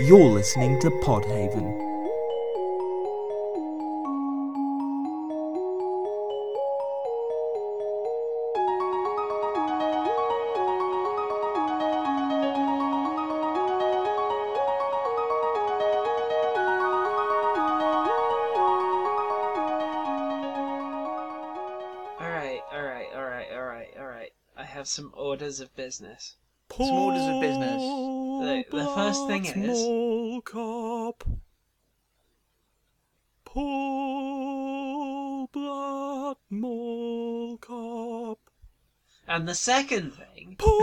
You're listening to Podhaven. Alright, alright, alright, alright, alright. I have some orders of business. Some orders of business. The- the first thing is- Small cop. Pull blood mole cop. And the second thing, Pull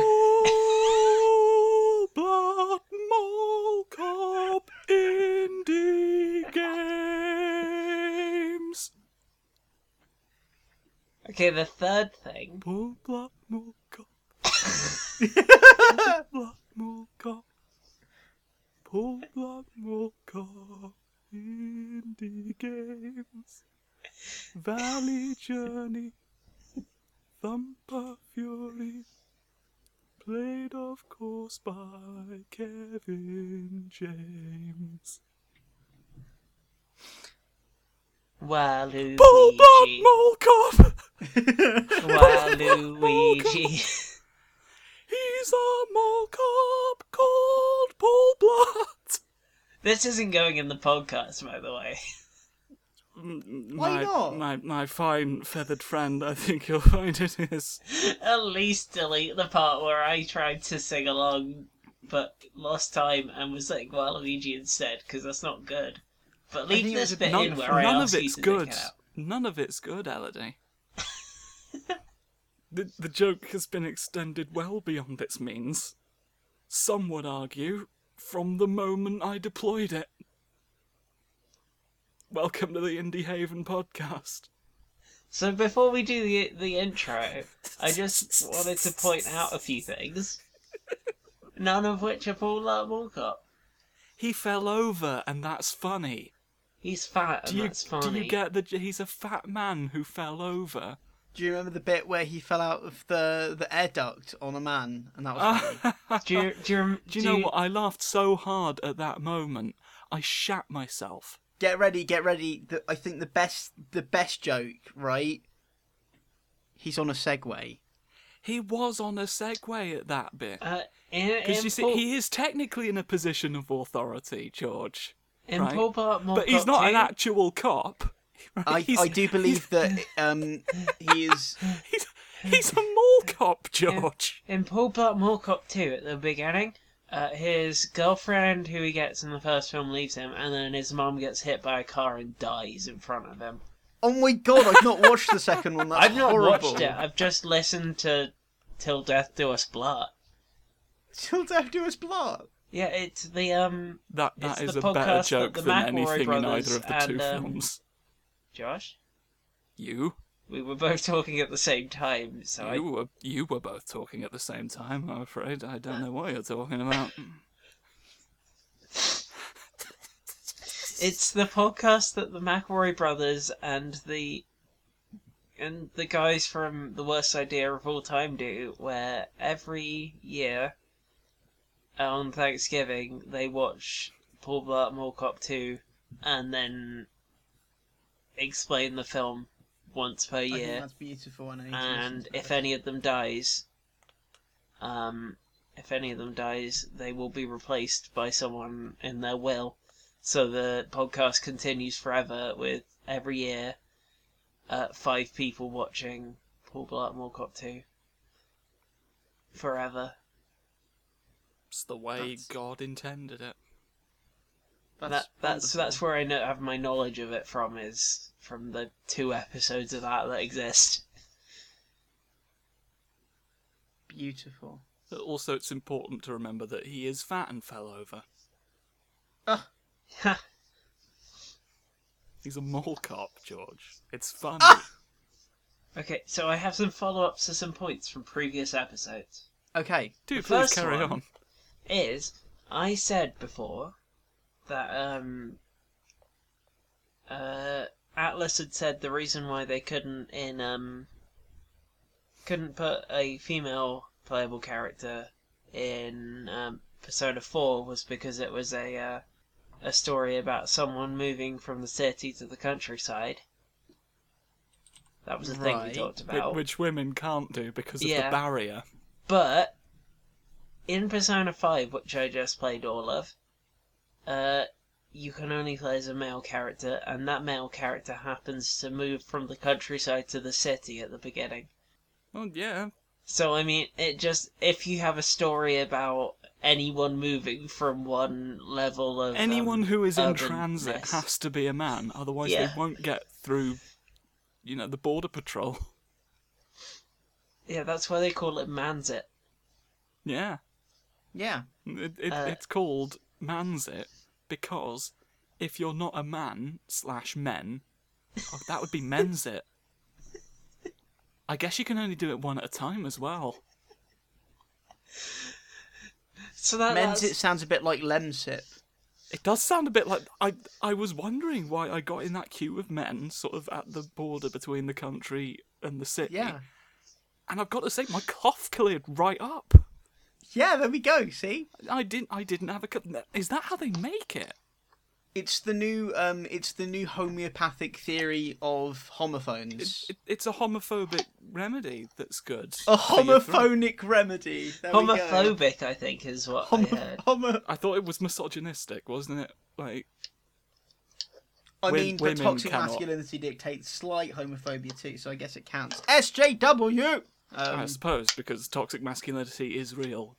blood mole cop indie games. okay, the third thing, Pull blood mole cop. blood mole cop. Pull blood mole cop. Indie games. Valley Journey. Thumper Fury. Played, of course, by Kevin James. Pull blood Waluigi. mole cop. Waluigi. He's a mole cop called Paul Blood. this isn't going in the podcast, by the way. Why not? My, my fine feathered friend, I think you'll find it is. At least delete the part where I tried to sing along, but lost time and was like Waluigi instead, because that's not good. But leave think it was this bit None, in where I none ask of you it's to good. it out. None of it's good, Elodie. the, the joke has been extended well beyond its means. Some would argue from the moment I deployed it. Welcome to the Indie Haven podcast. So before we do the the intro, I just wanted to point out a few things. None of which are Paul Walcott. He fell over, and that's funny. He's fat, and Do you, that's funny. do you get the? He's a fat man who fell over. Do you remember the bit where he fell out of the, the air duct on a man? And that was funny. Do you, do you, rem- Do you know what? I laughed so hard at that moment, I shat myself. Get ready, get ready. The, I think the best the best joke, right? He's on a Segway. He was on a Segway at that bit. Uh, in, Because in you see, Paul, he is technically in a position of authority, George. in right. Paul Blart Mall But he's Cop not an 2, actual cop. right? I, He's- I do believe that um he is He's, he's a mall cop, George. In Paul Blart Mall Cop 2 at the beginning, uh, his girlfriend, who he gets in the first film, leaves him, and then his mum gets hit by a car and dies in front of him. Oh my god, I've not watched the second one. That's I've not horrible. watched it. I've just listened to Till Death Do Us Blart. Till death do us blood. Yeah, it's the um That that is a better joke than McElroy anything in either of the and, two um, films. Josh. You, We were both talking at the same time, so you were you were both talking at the same time. I'm afraid I don't know what you're talking about. It's the podcast that the McElroy brothers and the and the guys from The Worst Idea of All Time do, where every year on Thanksgiving they watch Paul Blart Mall Cop 2 and then explain the film once per I think year. that's beautiful. And, I need and listen to if that. any of them dies, um, if any of them dies, they will be replaced by someone in their will. So the podcast continues forever with every year, uh, five people watching Paul Blart Mall Cop 2. Forever. It's the way That's- God intended it. that's that that's that's where I know, have my knowledge of it from is from the two episodes of that that exist. beautiful. But also, it's important to remember that he is fat and fell over. Ah, Ha He's a mall cop, George. It's funny. Ah! okay, so I have some follow-ups to some points from previous episodes. okay. Do the please first carry one- on. is I said before that um uh Atlus had said the reason why they couldn't in um couldn't put a female playable character in um, Persona Four was because it was a uh, a story about someone moving from the city to the countryside. That was a thing we Right. talked about. Which women can't do because of Yeah. the barrier. But in Persona 5, which I just played all of, uh, you can only play as a male character, and that male character happens to move from the countryside to the city at the beginning. Well, yeah. So, I mean, it just, if you have a story about anyone moving from one level of. Anyone um, who is in urbanness- transit has to be a man, otherwise Yeah. they won't get through, you know, the border patrol. Yeah, that's why they call it Manzit. Yeah. Yeah. It, it, Uh, it's called mansit because if you're not a man slash men, oh, that would be men's it. I guess you can only do it one at a time as well. So that, Men's that's- it sounds a bit like Lemsip. It does sound a bit like I. I was wondering why I got in that queue of men, sort of at the border between the country and the city. Yeah. And I've got to say, my cough cleared right up. Yeah, there we go, see? I didn't. I didn't have a. cup. Is that how they make it? It's the new um it's the new homeopathic theory of homophones. It, it's a homophobic remedy that's good. a for your throat. homophonic remedy. There homophobic, I think, is what Homo- I heard. homo- I thought it was misogynistic, wasn't it? Like, I mean, but toxic cannot. masculinity dictates slight homophobia too, so I guess it counts. SJW. I Um, suppose because toxic masculinity is real.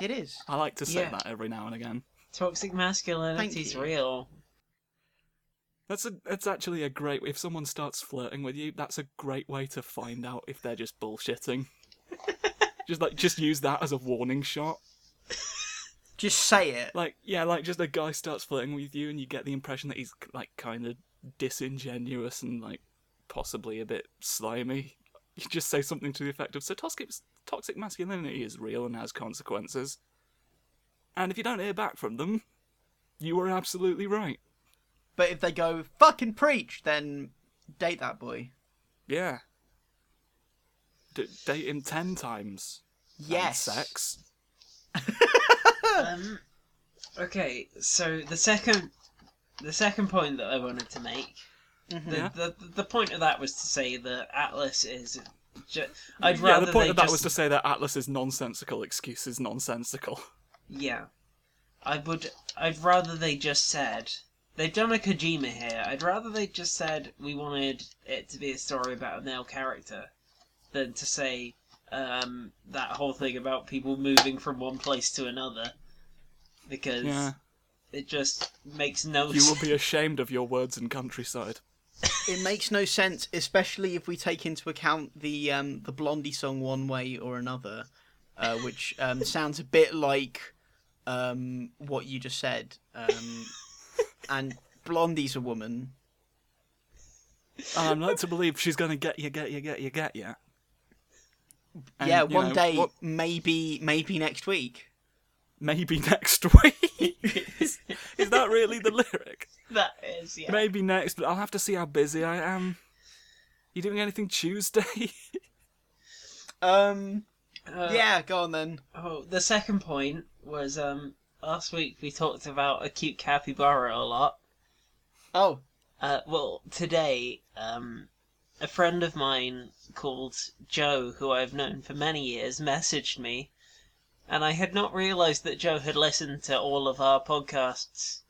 it is. I like to say Yeah. that every now and again. Toxic masculinity is real. That's a. That's actually a great. If someone starts flirting with you, that's a great way to find out if they're just bullshitting. just like, just use that as a warning shot. Just say it. Like, yeah, like just a guy starts flirting with you, and you get the impression that he's like kind of disingenuous and like possibly a bit slimy. You just say something to the effect of, "So toxic toxic masculinity is real and has consequences." And if you don't hear back from them, you were absolutely right. But if they go fucking preach, then date that boy. Yeah. D- date him ten times. and Yes. sex. um, okay, so the second, the second point that I wanted to make, Mhm. the, the the point of that was to say that Atlus is. Ju- I'd yeah, the point of that just was to say that Atlus's nonsensical excuse is nonsensical. yeah. I would. I'd rather they just said they've done a Kojima here. I'd rather they just said we wanted it to be a story about a male character, than to say um, that whole thing about people moving from one place to another. Because Yeah. it just makes no sense. You will be ashamed of your words and countryside. It makes no sense, especially if we take into account the um, the Blondie song "One Way or Another," uh, which um, sounds a bit like um, what you just said. Um, and Blondie's a woman. I'm like to believe she's going to get you, get you, get you, get you. And, yeah, you one know, day, what- maybe maybe next week. maybe next week. is, is that really the lyric? that is, yeah. Maybe next, but I'll have to see how busy I am. You doing anything Tuesday? Um, Uh, yeah, go on then. Oh, the second point was um last week we talked about a cute capybara a lot. Oh, Uh, well, today um a friend of mine called Joe, who I've known for many years, messaged me, and I had not realised that Joe had listened to all of our podcasts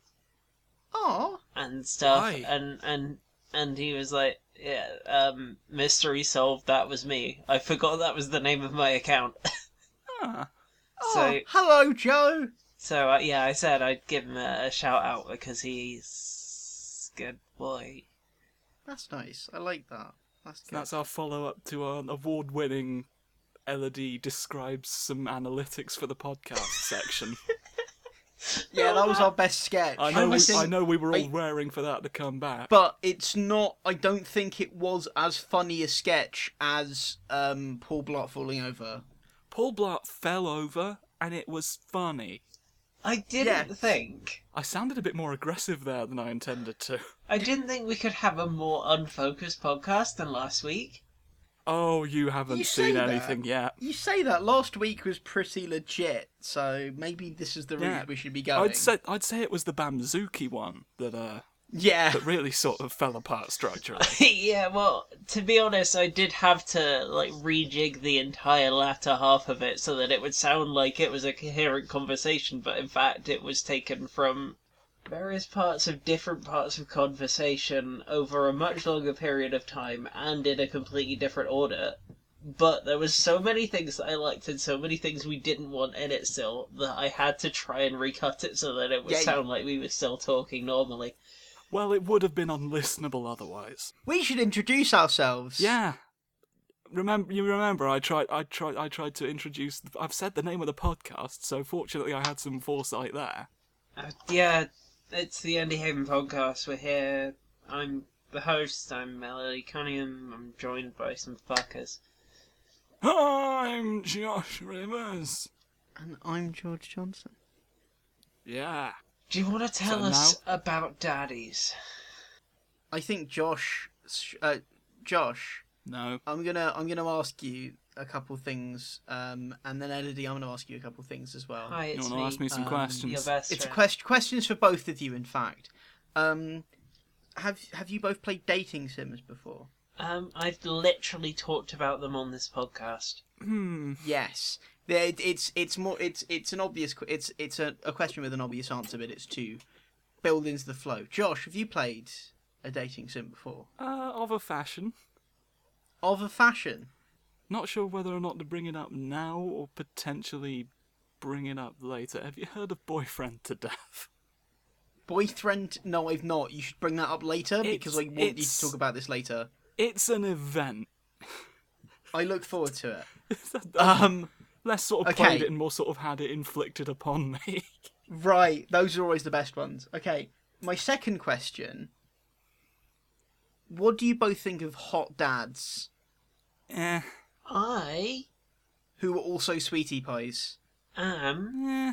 oh, and stuff, Why? and and and he was like. Yeah, um, mystery solved. That was me. I forgot that was the name of my account. ah, oh, So- hello, Joe. So uh, yeah, I said I'd give him a, a shout out because he's good boy. That's nice. I like that. That's good. that's our follow up to our award winning LED describes some analytics for the podcast section. Yeah, that was our best sketch. I know, we, think- I know we were all I- raring for that to come back. but it's not. I don't think it was as funny a sketch as um, Paul Blart falling over. Paul Blart fell over and it was funny. I didn't Yeah. think. I sounded a bit more aggressive there than I intended to. I didn't think we could have a more unfocused podcast than last week. Oh, you haven't You seen that. anything yet. You say that last week was pretty legit, so maybe this is the route Yeah. we should be going. I'd say I'd say it was the Bamzooki one that uh yeah. that really sort of fell apart structurally. yeah, well, to be honest, I did have to like rejig the entire latter half of it so that it would sound like it was a coherent conversation, but in fact, it was taken from various parts of different parts of conversation over a much longer period of time and in a completely different order. But there was so many things that I liked and so many things we didn't want in it still that I had to try and recut it so that it would Yeah, you- sound like we were still talking normally. well, it would have been unlistenable otherwise. We should introduce ourselves. Yeah. Remember, you remember I tried, I tried, I tried to introduce. I've said the name of the podcast, so fortunately I had some foresight there. Uh, yeah, it's the Indie Haven podcast. We're here. I'm the host. I'm Elodie Cunningham. I'm joined by some fuckers. I'm Josh Rivers. And I'm George Johnson. Yeah. Do you want to tell So us about daddies? I think Josh, uh, Josh, No. I'm gonna I'm gonna ask you a couple things, um, and then Elodie, I'm gonna ask you a couple things as well. Hi, it's wanna me. ask me some Um, questions? Your best It's a friend. quest- questions for both of you, in fact. Um, have have you both played dating sims before? Um, I've literally talked about them on this podcast. Hmm. Yes. It, it's it's more it's it's an obvious it's it's a, a question with an obvious answer, but it's to build into the flow. Josh, have you played a dating sim before? Uh, of a fashion. Of a fashion. Not sure whether or not to bring it up now or potentially bring it up later. Have you heard of Boyfriend to Death? Boyfriend? No, I've not. You should bring that up later because I want you to talk about this later. It's an event. I look forward to it. Um, Less sort of okay. played it and more sort of had it inflicted upon me. right. Those are always the best ones. Okay. My second question. What do you both think of hot dads eh. I who are also sweetie pies? am Eh.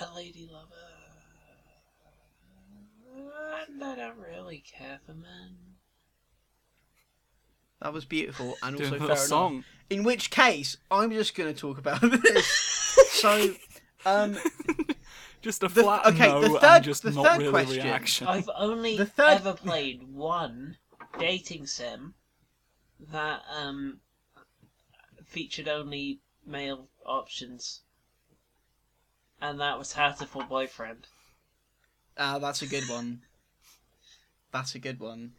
a lady lover. And I don't really care for men. That was beautiful and Doing also a fair little enough. song. In which case, I'm just going to talk about this. so, um, Just a The- flat okay, no the third- and just the not third really question. reaction. I've only The third- ever played one dating sim that um featured only male options, and that was How to Hatoful Boyfriend. ah, that's a good one. That's a good one.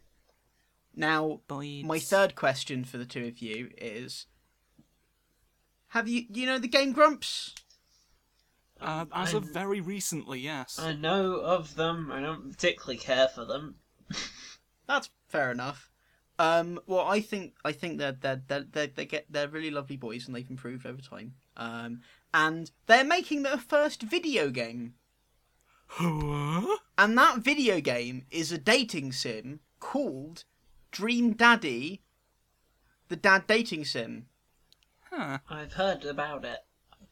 Now, my third question for the two of you is: Have you, you know, the game Grumps? Uh, as I- of very recently, yes. I know of them. I don't particularly care for them. That's fair enough. Um, well, I think I think they're they're they're, they're they get they're really lovely boys and they've improved over time. Um, and they're making their first video game. Huh? And that video game is a dating sim called Dream Daddy, the dad dating sim. Huh. I've heard about it.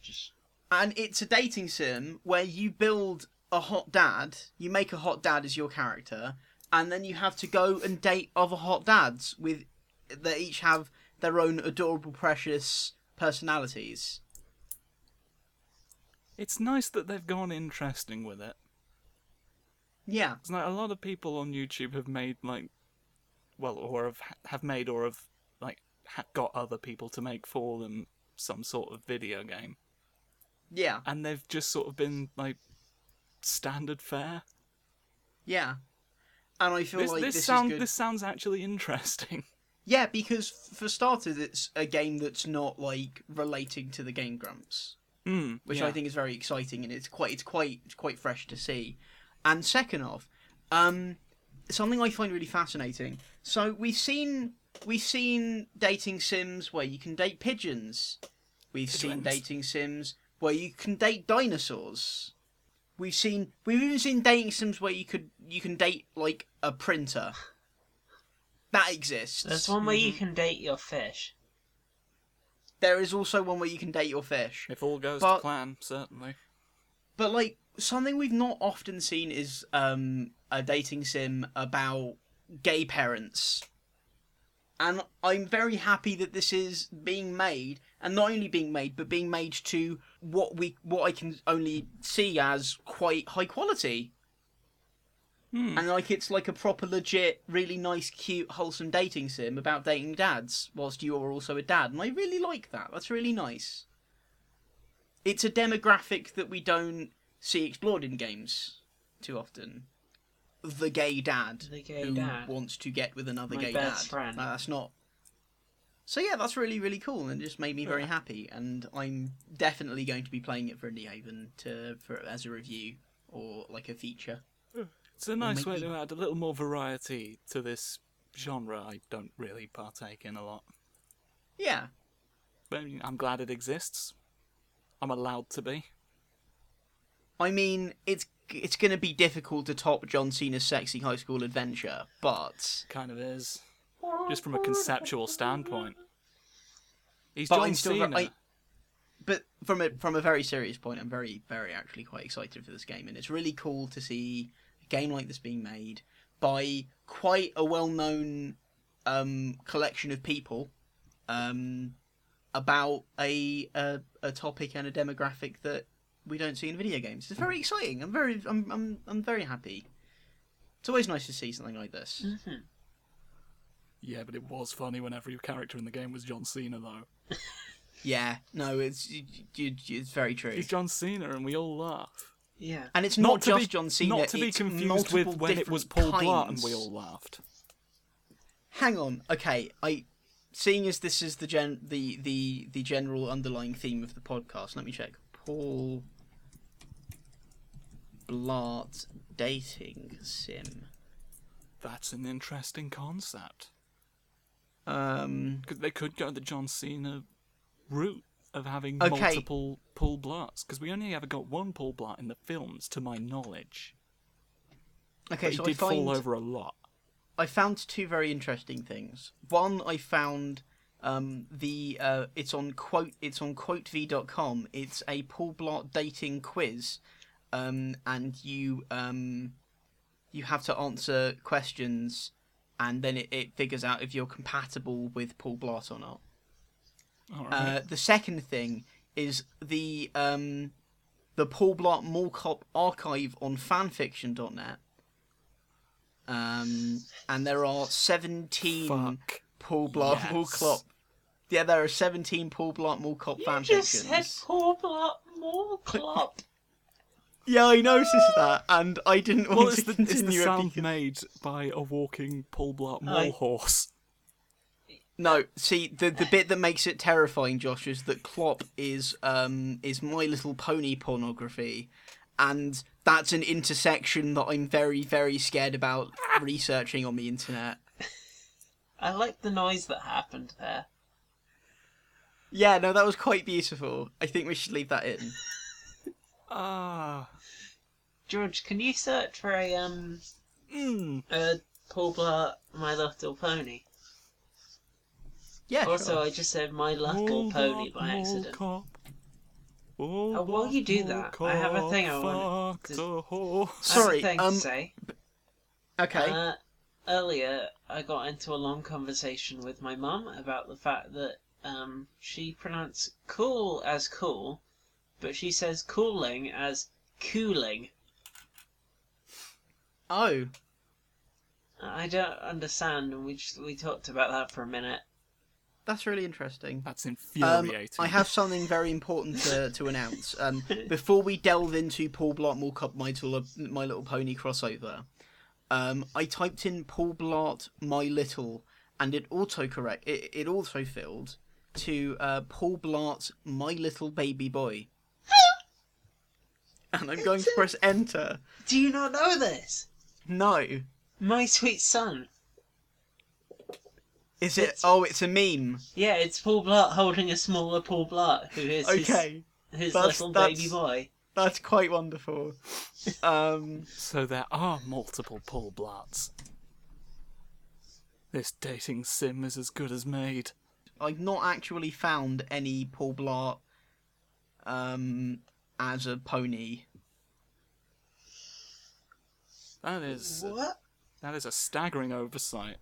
Just And it's a dating sim where you build a hot dad, you make a hot dad as your character, and then you have to go and date other hot dads with that each have their own adorable, precious personalities. It's nice that they've gone interesting with it. Yeah, It's like a lot of people on YouTube have made like, well, or have have made or have like ha- got other people to make for them some sort of video game, yeah, and they've just sort of been like standard fare. yeah. And I feel This, like this, this, sound this sounds actually interesting. Yeah, because for starters, it's a game that's not like relating to the Game Grumps. Mm, which yeah. I think is very exciting, and it's quite it's quite it's quite fresh to see. And second off, um, something I find really fascinating. So we've seen we've seen dating sims where you can date pigeons. We've seen dating sims where you can date dinosaurs. We've seen we've even seen dating sims where you could you can date like a printer. That exists. there's one where you can date your fish. There is also one where you can date your fish. If all goes But- to plan, certainly. But like something we've not often seen is um, a dating sim about gay parents. And I'm very happy that this is being made, and not only being made, but being made to what we what I can only see as quite high quality. Hmm. And like it's like a proper legit, really nice, cute, wholesome dating sim about dating dads, whilst you are also a dad. And I really like that. That's really nice. It's a demographic that we don't see explored in games too often. The gay dad The gay who dad. wants to get with another My gay best dad. friend. Uh, that's not. So yeah, that's really really cool, and it just made me very Yeah. happy. And I'm definitely going to be playing it for Indie Haven to for as a review or like a feature. It's a nice way to add a little more variety to this genre I don't really partake in a lot. Yeah, But I'm glad it exists. I'm allowed to be. I mean it's it's going to be difficult to top John Cena's sexy high school adventure, but Kind of is. Just from a conceptual standpoint. He's But John I'm still ver- Cena. I- but from a from a very serious point, I'm very very actually quite excited for this game, and it's really cool to see a game like this being made by quite a well known um, collection of people um, about a, a a topic and a demographic that we don't see in video games. It's very exciting. I'm very I'm I'm I'm very happy. It's always nice to see something like this. Mhm. Yeah, but it was funny when every character in the game was John Cena, though. Yeah, no, it's it- it- it's very true. He's John Cena, and we all laugh. Yeah. And it's Not not, just be- John Cena. Not to be confused with when it was different Paul Blart and we all laughed. Hang on, okay. I, seeing as this is the gen the the the general underlying theme of the podcast. Let me check. Paul Blart dating sim. That's an interesting concept. Um. Because they could go the John Cena route of having Okay. multiple Paul Blarts. Because we only ever got one Paul Blart in the films, to my knowledge. Okay, But he so did I find fall over a lot. I found two very interesting things. One, I found um, the uh, it's on quote it's on quotev.com. It's a Paul Blart dating quiz, um, and you um, you have to answer questions, and then it, it figures out if you're compatible with Paul Blart or not. All right. Uh, the second thing is the um, the Paul Blart Mall Cop archive on fanfiction.net. Um, and there are 17 Fuck. Paul Blart Mall Yes. Cop. Yeah, there are 17 Paul Blart Mall Cop You fanfictions. just said Paul Blart Mall Club. Yeah, I noticed that, and I didn't want Well, to it's the, it's the sound because- made by a walking Paul Blart mole Aye. horse. No, see the the bit that makes it terrifying, Josh, is that clop is um is My Little Pony pornography, and that's an intersection that I'm very very scared about researching on the internet. I like the noise that happened there. Yeah, no, that was quite beautiful. I think we should leave that in. Ah. George, can you search for a um Mm. a Paul Blart My Little Pony? Yeah. Also, sure. I just said My Little Pony by accident. Cop. Oh, while you do that, I have a thing I want to- a horse. I have a Sorry, thing um, to say. okay. Uh, earlier, I got into a long conversation with my mum about the fact that um, she pronounced cool as cool, but she says cooling as cooling. oh, I don't understand, and we just, we talked about that for a minute. that's really interesting. That's Um, infuriating. I have something very important to, to announce. Um, before we delve into Paul Blart Mall Cop My Little, My Little Pony crossover, um, I typed in Paul Blart My Little, and it autocorrect. It, it also filled to uh, Paul Blart My Little Baby Boy. and I'm going to press enter. Do you not know this? No, My sweet son. is it? It's- Oh, it's a meme. Yeah, it's Paul Blart holding a smaller Paul Blart, who is Okay, his, his That's- little that's- baby boy. that's quite wonderful. Um, So there are multiple Paul Blarts. This dating sim is as good as made. I've not actually found any Paul Blart um, as a pony. That is What? That is a staggering oversight.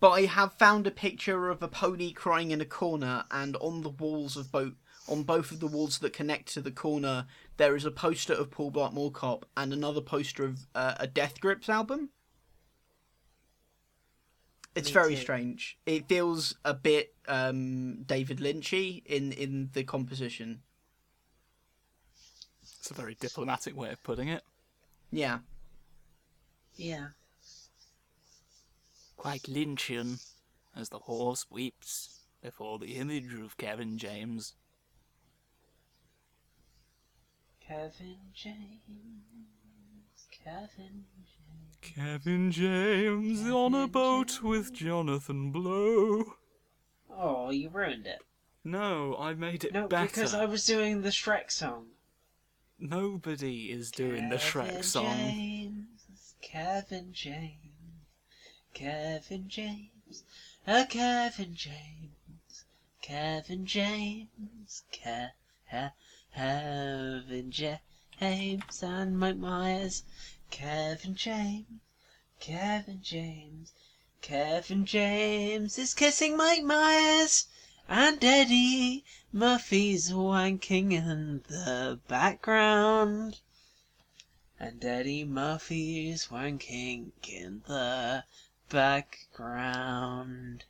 But I have found a picture of a pony crying in a corner, and on the walls of both on both of the walls that connect to the corner, there is a poster of Paul Blart Mall Cop and another poster of uh, a Death Grips album. It's Me very too. strange. It feels a bit um, David Lynchy in in the composition. It's a very diplomatic way of putting it. Yeah. Yeah. Quite Lynchian, as the horse weeps before the image of Kevin James. Kevin James. Kevin James. Kevin James on a Kevin boat with Jonathan Blow. Oh, you ruined it. No, I made it No, better. because I was doing the Shrek song. Nobody is doing the Kevin Shrek song. Kevin James, Kevin James. Kevin James. Uh, Kevin James. Kevin James. Ke- Kevin James and Mike Myers. Kevin James. Kevin James. Kevin James is kissing Mike Myers. And Eddie Murphy's wanking in the background. And Eddie Murphy's wanking in the background.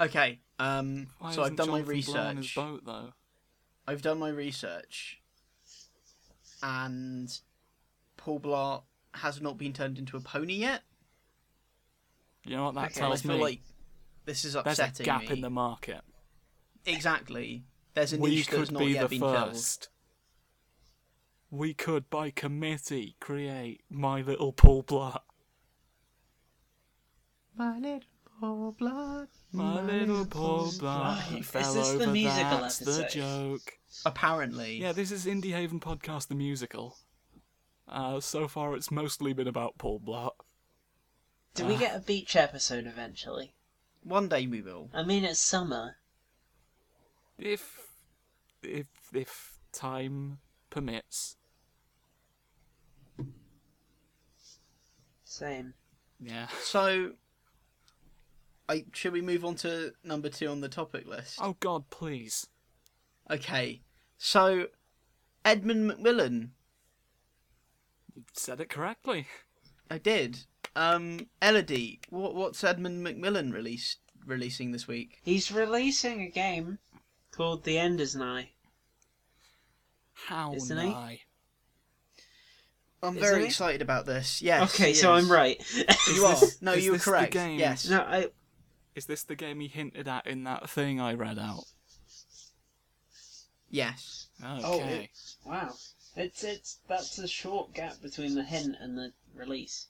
Okay. Um. Why so I've isn't done my Jonathan Blow on his research. boat though. I've done my research, and Paul Blart has not been turned into a pony yet. You know what that Okay, I tells feel me? like this is upsetting. There's a gap me. in the market. Exactly. There's a we niche that's not be yet the been filled. first. We could, by committee, create My Little Paul Blart. My little Paul Blart. My little Paul Blart, he Is fell this the musical That's the joke. Apparently. Yeah, this is Indie Haven Podcast, the musical. Uh, so far, it's mostly been about Paul Blart. Do we get a beach episode eventually? One day we will. I mean, it's summer. If, if, if time permits. Same. Yeah. So, I should we move on to number two on the topic list? Oh God, please. Okay. So, Edmund McMillen. You said it correctly. I did. Um, Elodie, what what's Edmund McMillen released releasing this week? He's releasing a game called The End Is Nigh. How Isn't he? nigh? I'm Isn't very he? excited about this. Yes. okay, so is. I'm right. You are. this- No, you're this the correct. game? Yes. no, I. Is this the game he hinted at in that thing I read out? Yes. Oh, Okay. Wow. It's it's that's a short gap between the hint and the release.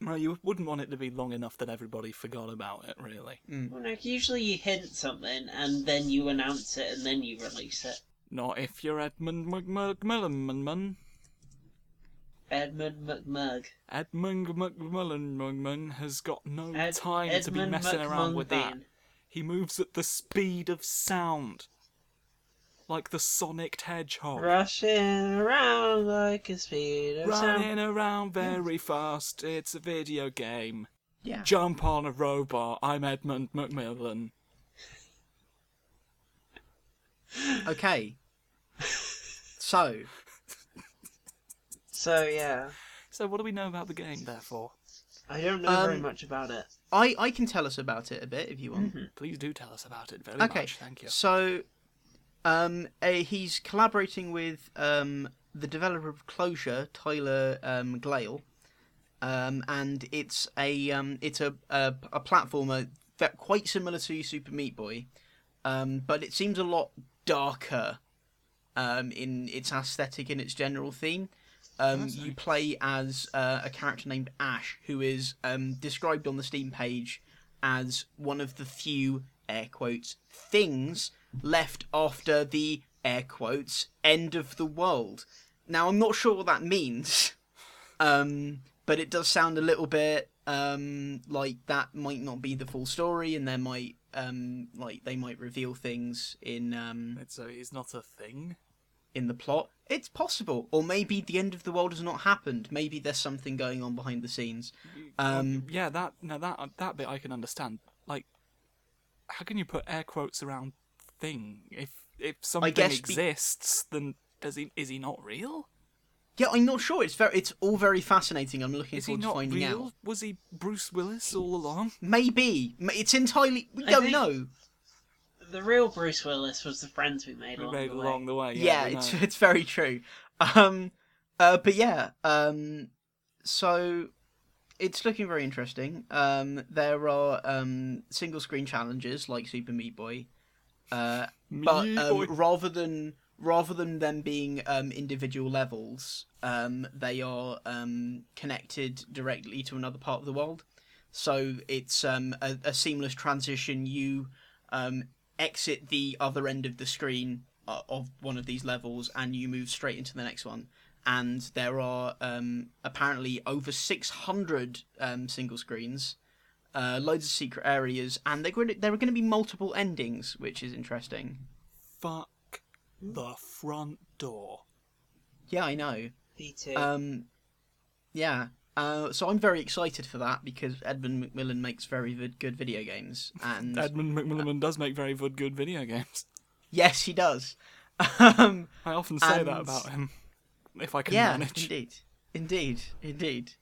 Well, you wouldn't want it to be long enough that everybody forgot about it, really. Mm. Well, no, usually you hint something and then you announce it and then you release it. Not if you're Edmund McMillen. Edmund McMurg. Edmund McMillen has got no Ed- time to be Edmund messing around with that. He moves at the speed of sound. Like the Sonic Hedgehog. Rushing around like a speed of sound. Running around very fast. It's a video game. Yeah. Jump on a robot. I'm Edmund McMillen. Okay. So, So yeah, So, what do we know about the game, therefore? I don't know very Um, much about it. I I can tell us about it a bit if you want. Please do tell us about it very Okay. much. Thank you. So, um, uh, he's collaborating with um, the developer of Closure, Tyler um, Glaiel, um, and it's a um, it's a, a a platformer that quite similar to Super Meat Boy, um, but it seems a lot darker um, in its aesthetic and its general theme. Um, you play as uh, a character named Ash, who is um, described on the Steam page as one of the few air quotes things left after the air quotes end of the world. Now I'm not sure what that means, um, but it does sound a little bit um, like that might not be the full story, and there might um, like they might reveal things in um, It's a, it's not a thing. in the plot. It's possible, or maybe the end of the world has not happened. Maybe there's something going on behind the scenes. Um, yeah, that no, that that bit I can understand. Like, how can you put air quotes around thing if if something guess be- exists? Then does he is he not real? yeah, I'm not sure. It's very, it's all very fascinating. I'm looking Is he forward to not finding real? out. Was he Bruce Willis all along? Maybe M- it's entirely. We I don't think- know. The real Bruce Willis was the friends we made We along made the way. along the way. yeah, Yeah, we it's know. it's very true. Um, uh, but yeah, um, so it's looking very interesting. Um, there are um single screen challenges like Super Meat Boy, uh, but um, rather than rather than them being um individual levels, um, they are um connected directly to another part of the world. So it's um a, a seamless transition. You um exit the other end of the screen uh, of one of these levels and you move straight into the next one and there are um, apparently over 600 um, single screens uh, loads of secret areas and they're going to, there are going to be multiple endings which is interesting Fuck the front door. yeah i know Me too. um, yeah uh, so i'm very excited for that because edmund mcmillen makes very vid- good video games and Edmund McMillen does make very good good video games. yes he does um, I often say that about him. If I can yeah, manage. indeed, indeed, indeed.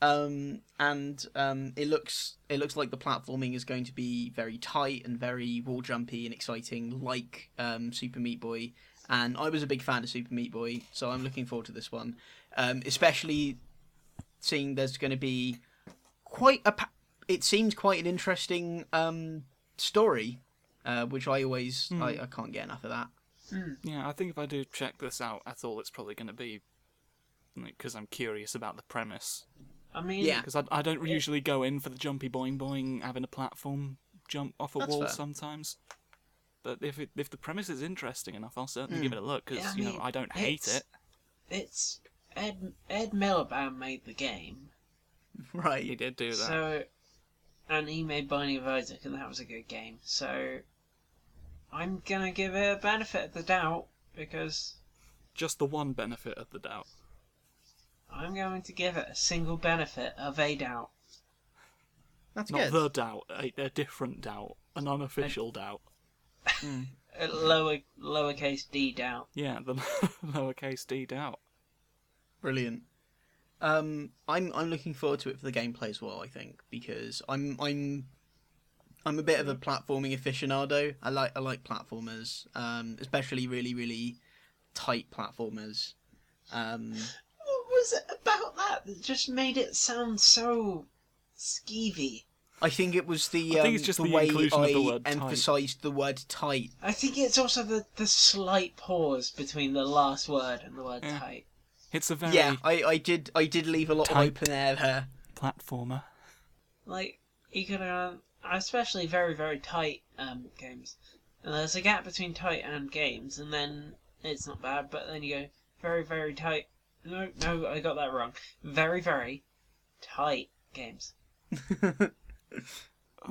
Um, and um, it looks it looks like the platforming is going to be very tight and very wall jumpy and exciting, like um, Super Meat Boy. And I was a big fan of Super Meat Boy, so I'm looking forward to this one, um, especially seeing there's going to be quite a. Pa- it seems quite an interesting um, story, uh, which I always I, I can't get enough of that. Yeah, I think if I do check this out, that's all it's probably going to be. Because I'm curious about the premise. I mean, yeah. Because I, I don't usually go in for the jumpy boing boing, having a platform jump off a That's wall fair. sometimes. But if it, if the premise is interesting enough, I'll certainly Hmm. give it a look. Because Yeah, I you know mean, I don't hate it's- it. it's Ed Ed Miliband made the game, Right. He did do that. so and he made Binding of Isaac, and that was a good game. So I'm gonna give it a benefit of the doubt because Just the one benefit of the doubt. I'm going to give it a single benefit of a doubt. That's Not good. the doubt, a, a different doubt, an unofficial doubt. A lower lowercase d doubt. Yeah, the lowercase d doubt. Brilliant. Um, I'm I'm looking forward to it for the gameplay as well. I think because I'm I'm I'm a bit of a platforming aficionado. I like I like platformers, um, especially really really tight platformers. Um, What was it about that that just made it sound so skeevy? I think it was the I um, think it's just the, the way inclusion I of the word tight. emphasised the word tight. I think it's also the, the slight pause between the last word and the word Yeah. tight. It's a very Yeah, I, I did I did leave a lot Tight. of open air there. platformer. Like, you can, have, especially very, very tight um, games. And there's a gap between tight and games, and then it's not bad, but then you go very, very tight. No, no, I got that wrong. Very, very tight games.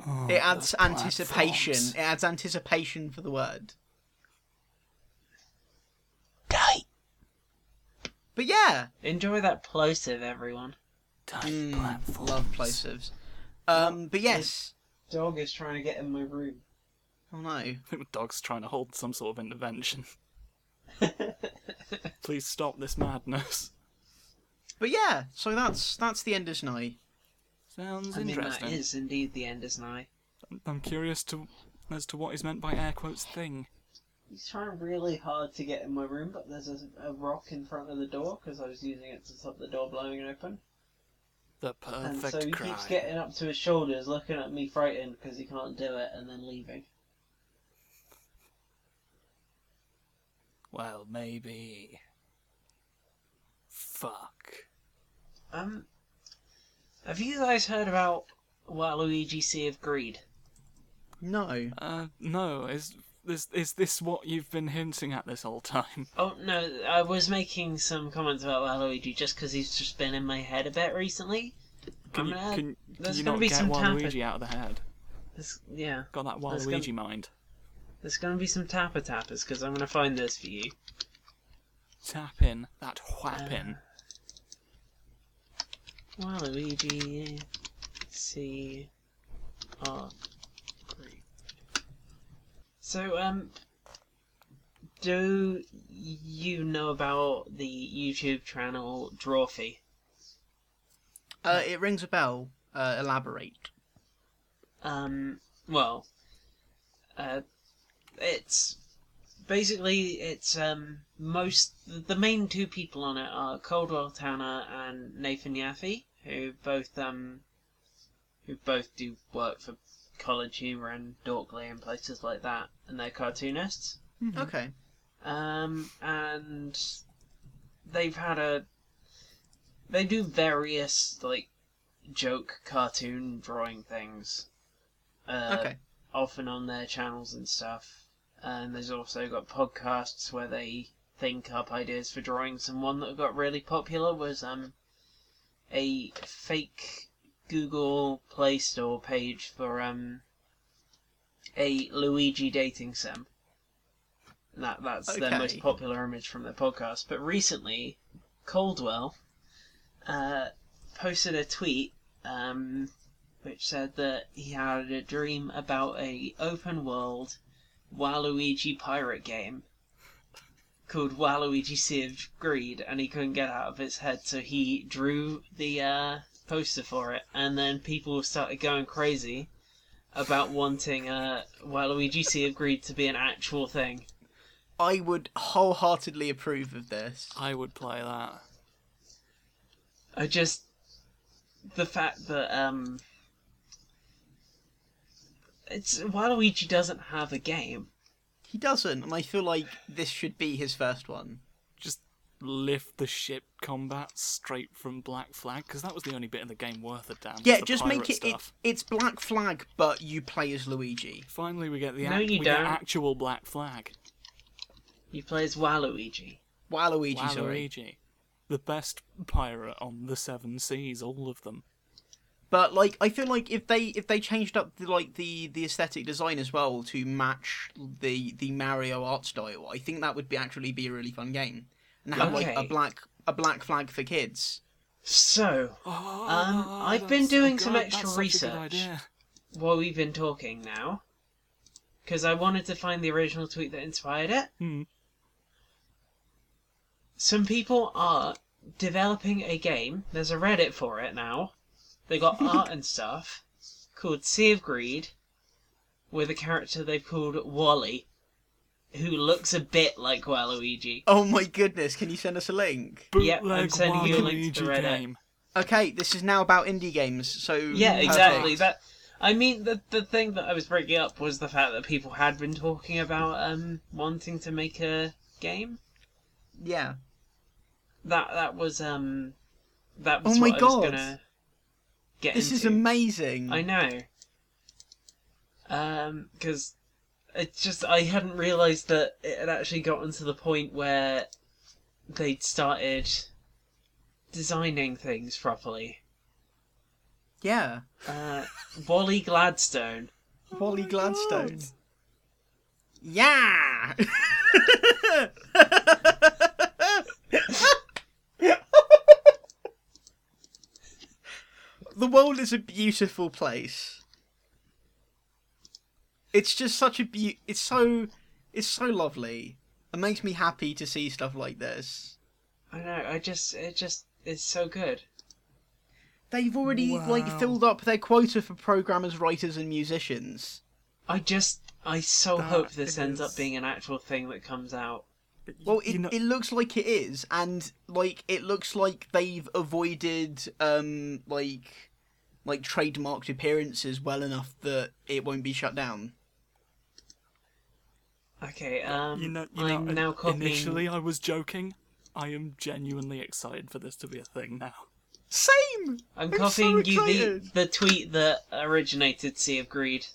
Oh, It adds anticipation. platforms. It adds anticipation for the word. Tight! But yeah, Enjoy that plosive, everyone. Tight Mm, platforms. love plosives. Um, but yes. Dog is trying to get in my room. Oh no. I think the dog's trying to hold some sort of intervention. Please stop this madness. But yeah, so that's that's the End Is Nigh. Sounds I mean, that interesting. is indeed the End Is Nigh. I'm curious to as to what is meant by air quotes thing. He's trying really hard to get in my room, but there's a, a rock in front of the door because I was using it to stop the door blowing open. The And perfect so he crime. keeps getting up to his shoulders, looking at me frightened because he can't do it, and then leaving. Well, maybe. Fuck. Um, have you guys heard about Waluigi Sea of Greed? No. Uh, no. Is is is this what you've been hinting at this whole time? Oh no, I was making some comments about Waluigi just because he's just been in my head a bit recently. Can I'm you gonna- can, can there's you gonna not be get some tap- Waluigi out of the head? There's, yeah, Got that There's gonna- mind. There's gonna be some tapper tappers because I'm gonna find this for you. tap in that whapping. Waluigi C R three. So um do you know about the YouTube channel Drawfee? Uh, it rings a bell. Uh, elaborate. Um well uh it's basically it's um most the main two people on it are Caldwell Tanner and Nathan Yaffe, who both um who both do work for College Humor and Dorkly and places like that, and they're cartoonists. Okay. Um and they've had a they do various like joke cartoon drawing things. Uh, Okay. often on their channels and stuff. And there's also got podcasts where they think up ideas for drawings. And one that got really popular was um a fake Google Play Store page for um a Luigi dating sim. And That that's their most popular image from their podcast. But recently, Caldwell uh, posted a tweet um, which said that he had a dream about a open world Waluigi pirate game called Waluigi Sea of Greed, and he couldn't get out of his head, so he drew the uh, poster for it, and then people started going crazy about wanting uh, Waluigi Sea of Greed to be an actual thing. I would wholeheartedly approve of this. I would play that. I just the fact that um it's Waluigi doesn't have a game. He doesn't, and I feel like this should be his first one. Just lift the ship combat straight from Black Flag, because that was the only bit of the game worth a damn. Yeah, just make it, it, It's Black Flag, but you play as Luigi. Finally, we get the No, act- you we don't. actual Black Flag. He plays Waluigi. Waluigi, sorry. Waluigi, the best pirate on the seven seas, all of them. But like, I feel like if they if they changed up the like the the aesthetic design as well to match the the Mario art style, I think that would be actually be a really fun game. And have like a black a black flag for kids. So, Oh, I've been doing oh some extra that's such a good research. while we've been talking now, because I wanted to find the original tweet that inspired it, Hmm. some people are developing a game. There's a Reddit for it now. They got art and stuff called Sea of Greed, with a character they've called Wally, who looks a bit like Waluigi. Oh my goodness! Can you send us a link? Yep, I'm Bootleg sending you a link to the Waluigi Reddit. game. Okay, this is now about indie games. So Yeah, perfect. exactly. That I mean, the the thing that I was bringing up was the fact that people had been talking about um wanting to make a game. Yeah. That that was um that was Oh my what I God. was gonna get This is amazing. I know. Um, because it's just I hadn't realised that it had actually gotten to the point where they'd started designing things properly. Yeah. Uh, Wally Gladstone. Wally Gladstone. Yeah. the world is a beautiful place. It's just such a be- it's so it's so lovely. It makes me happy to see stuff like this. I know. I just it just it's so good. They've already like filled up their quota for programmers, writers and musicians. I just I so That hope this ends up being an actual thing that comes out. Well, it, You know- it looks like it is, and like it looks like they've avoided um like like trademarked appearances well enough that it won't be shut down. Okay. Um. you know, you I'm know, now copying. initially I was joking. I am genuinely excited for this to be a thing now. Same. I'm I'm so copying you the the tweet that originated Sea of Greed.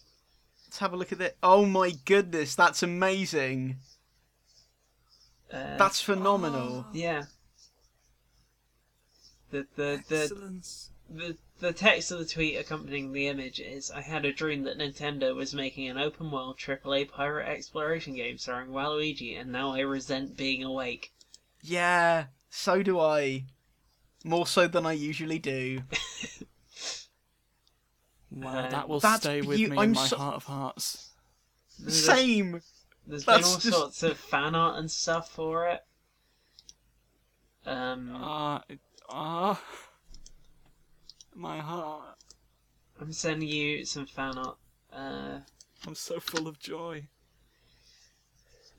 Let's have a look at it. Oh my goodness, that's amazing. Uh, That's phenomenal. yeah. The the the Excellence. The the text of the tweet accompanying the image is I had a dream that Nintendo was making an open world AAA pirate exploration game starring Waluigi and now I resent being awake. Yeah, so do I. More so than I usually do. Wow, Uh, that will stay with beau- me I'm in my so- heart of hearts. There's, Same. there's been all just- sorts of fan art and stuff for it. Um, Ah, it- ah, my heart. I'm sending you some fan art. Uh, I'm so full of joy.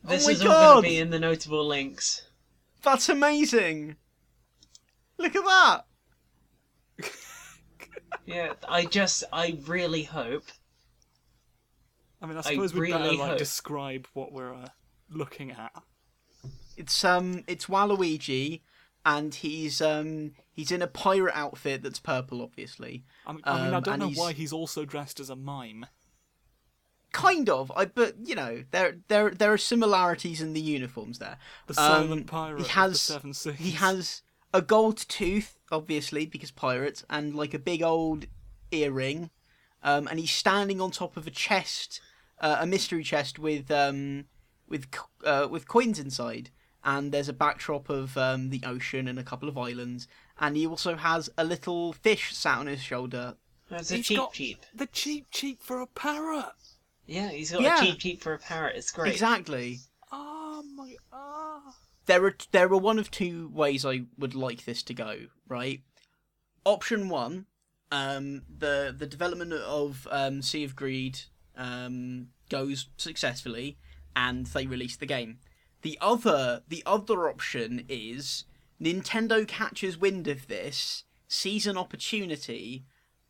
this my is all God! going to be in the notable links. That's amazing. Look at that. Yeah, I just, I really hope. I mean, I I suppose we better really like hope- describe what we're uh, looking at. It's um, it's Waluigi, and he's um, he's in a pirate outfit that's purple, obviously. I mean, I, mean, I Um, don't know he's- why he's also dressed as a mime. Kind of, I but you know there there there are similarities in the uniforms there. The Um, silent pirate he has the Seven Seas. he has a gold tooth, obviously because pirates, and like a big old earring, um, and he's standing on top of a chest, uh, a mystery chest with um, with uh, with coins inside, and there's a backdrop of um, the ocean and a couple of islands, and he also has a little fish sat on his shoulder. It's a He's cheap got cheap. the cheap cheap for a parrot. Yeah, he's got Yeah. a cheap cheap for a parrot. It's great. Exactly. Oh my ah. there are there are one of two ways I would like this to go. Right, option one, um, the the development of um, Sea of Greed um, goes successfully, and they release the game. The other the other option is Nintendo catches wind of this, sees an opportunity,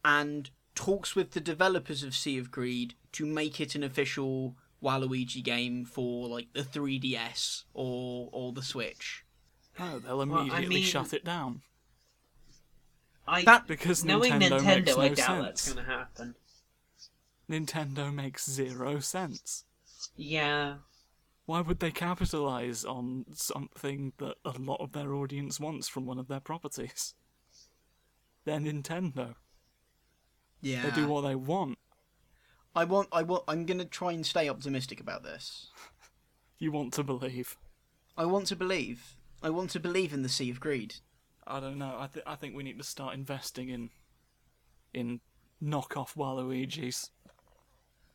and talks with the developers of Sea of Greed to make it an official Waluigi game for like the 3DS or or the Switch. No, they'll I immediately mean- shut it down I That- because knowing Nintendo, Nintendo, makes no I doubt sense. that's going to happen. Nintendo makes zero sense. Yeah, Why would they capitalize on something that a lot of their audience wants from one of their properties? They're Nintendo. Yeah. They do what they want. I want I want I'm going to try and stay optimistic about this. You want to believe. I want to believe. I want to believe in the Sea of Greed. I don't know. I, th- I think we need to start investing in in knockoff Waluigi's.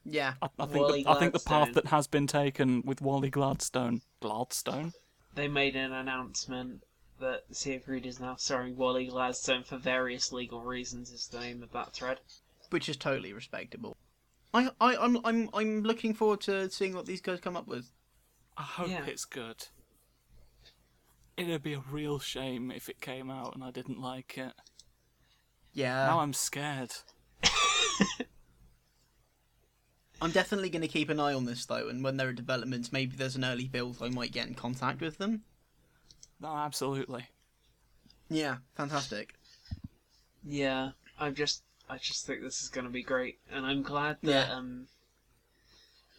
Yeah. I, I think Wally the, I think the path that has been taken with Wally Gladstone, Gladstone. they made an announcement that Sea of Greed is now starring Wally Gladstone for various legal reasons. Is the name of that thread? which is totally respectable. I, I, I'm, I'm, I'm looking forward to seeing what these guys come up with. I hope Yeah. it's good. It'd be a real shame if it came out and I didn't like it. Yeah, now I'm scared. I'm definitely going to keep an eye on this though, and when there are developments, maybe there's an early build, I might get in contact with them. No, absolutely. Yeah, fantastic. Yeah, I'm just, I just think this is going to be great, and I'm glad that Yeah. um,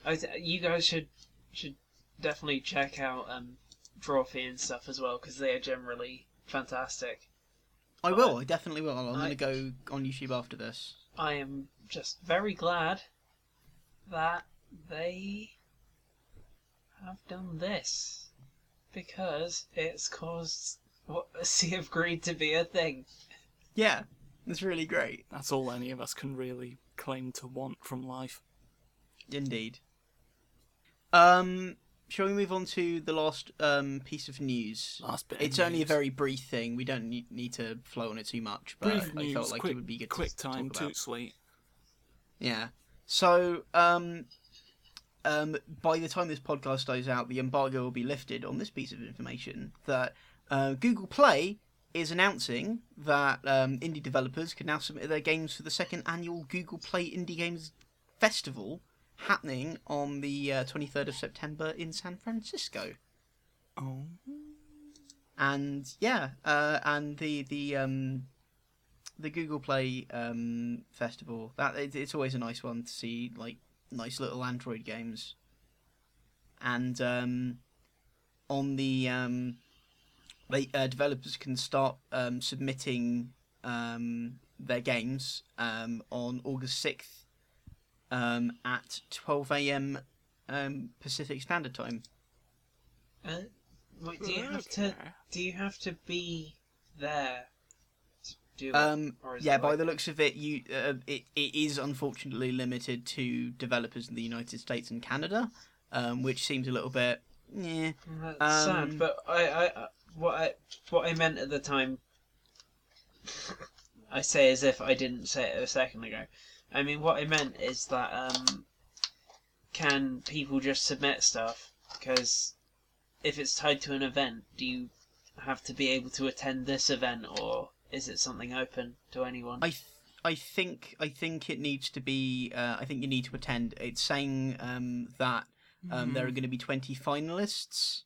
I th- you guys should should definitely check out um, Drawfee and stuff as well because they are generally fantastic. I But will. I definitely will. I'm I- going to go on YouTube after this. I am just very glad that they have done this because it's caused what a Sea of Greed to be a thing. Yeah, it's really great. That's all any of us can really claim to want from life. Indeed. Um, shall we move on to the last um piece of news? Last bit. of It's only a very brief thing. We don't need, need to flow on it too much, but brief I news. felt like quick, it would be good quick to time, talk about. too sweet. Yeah. So, um, um, by the time this podcast goes out, the embargo will be lifted on this piece of information that uh, Google Play is announcing that um, indie developers can now submit their games for the second annual Google Play Indie Games Festival happening on the uh, 23rd of September in San Francisco. Oh. And yeah, uh, and the the um, the Google Play um, festival that it, it's always a nice one to see like nice little Android games. And um, on the um, they uh, developers can start um, submitting um, their games um, on August sixth um, at twelve a.m. Um, Pacific Standard Time. Uh, Wait, do you have to? Do you have to be there? Do? Um, Or is yeah, by like- the looks of it, you uh, it it is unfortunately limited to developers in the United States and Canada, um, which seems a little bit. Yeah. That's Um, sad, but I, I, I- what I, what I meant at the time, I say as if I didn't say it a second ago. I mean, what I meant is that um, can people just submit stuff? Because if it's tied to an event, do you have to be able to attend this event, or is it something open to anyone? I th- I think I think it needs to be. Uh, I think you need to attend. It's saying um, that um, there are going to be twenty finalists,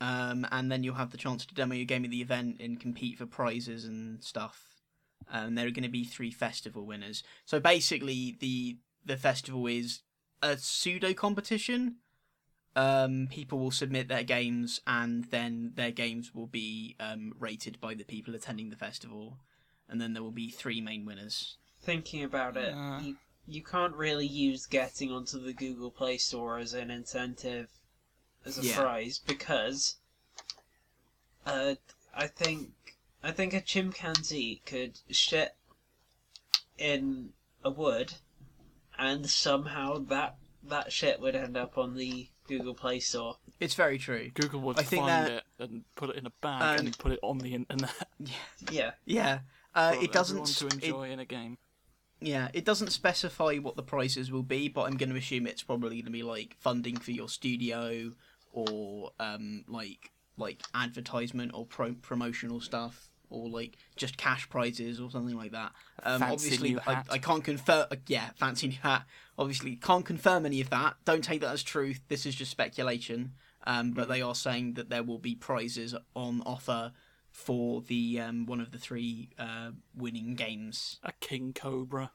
um, and then you'll have the chance to demo your game at the event and compete for prizes and stuff. And there are going to be three festival winners. So basically, the the festival is a pseudo competition. Um, people will submit their games, and then their games will be um, rated by the people attending the festival and then there will be three main winners. Thinking about it, Yeah. you, you can't really use getting onto the Google Play Store as an incentive, as a Yeah. prize, because uh, I think I think a chimpanzee could shit in a wood, and somehow that that shit would end up on the Google Play Store. It's very true. Google would I think find that- it and put it in a bag Um, and put it on the internet Yeah, Yeah, uh, for it doesn't. everyone to s- it- enjoy in a game. yeah, it doesn't specify what the prizes will be, but I'm going to assume it's probably going to be like funding for your studio or um, like like advertisement or pro- promotional stuff or like just cash prizes or something like that. Um, Fancy obviously, new I, hat. I can't confirm. Uh, yeah, fancy new hat. Obviously, can't confirm any of that. Don't take that as truth. This is just speculation. Um, but they are saying that there will be prizes on offer for the um, one of the three uh, winning games. A king cobra.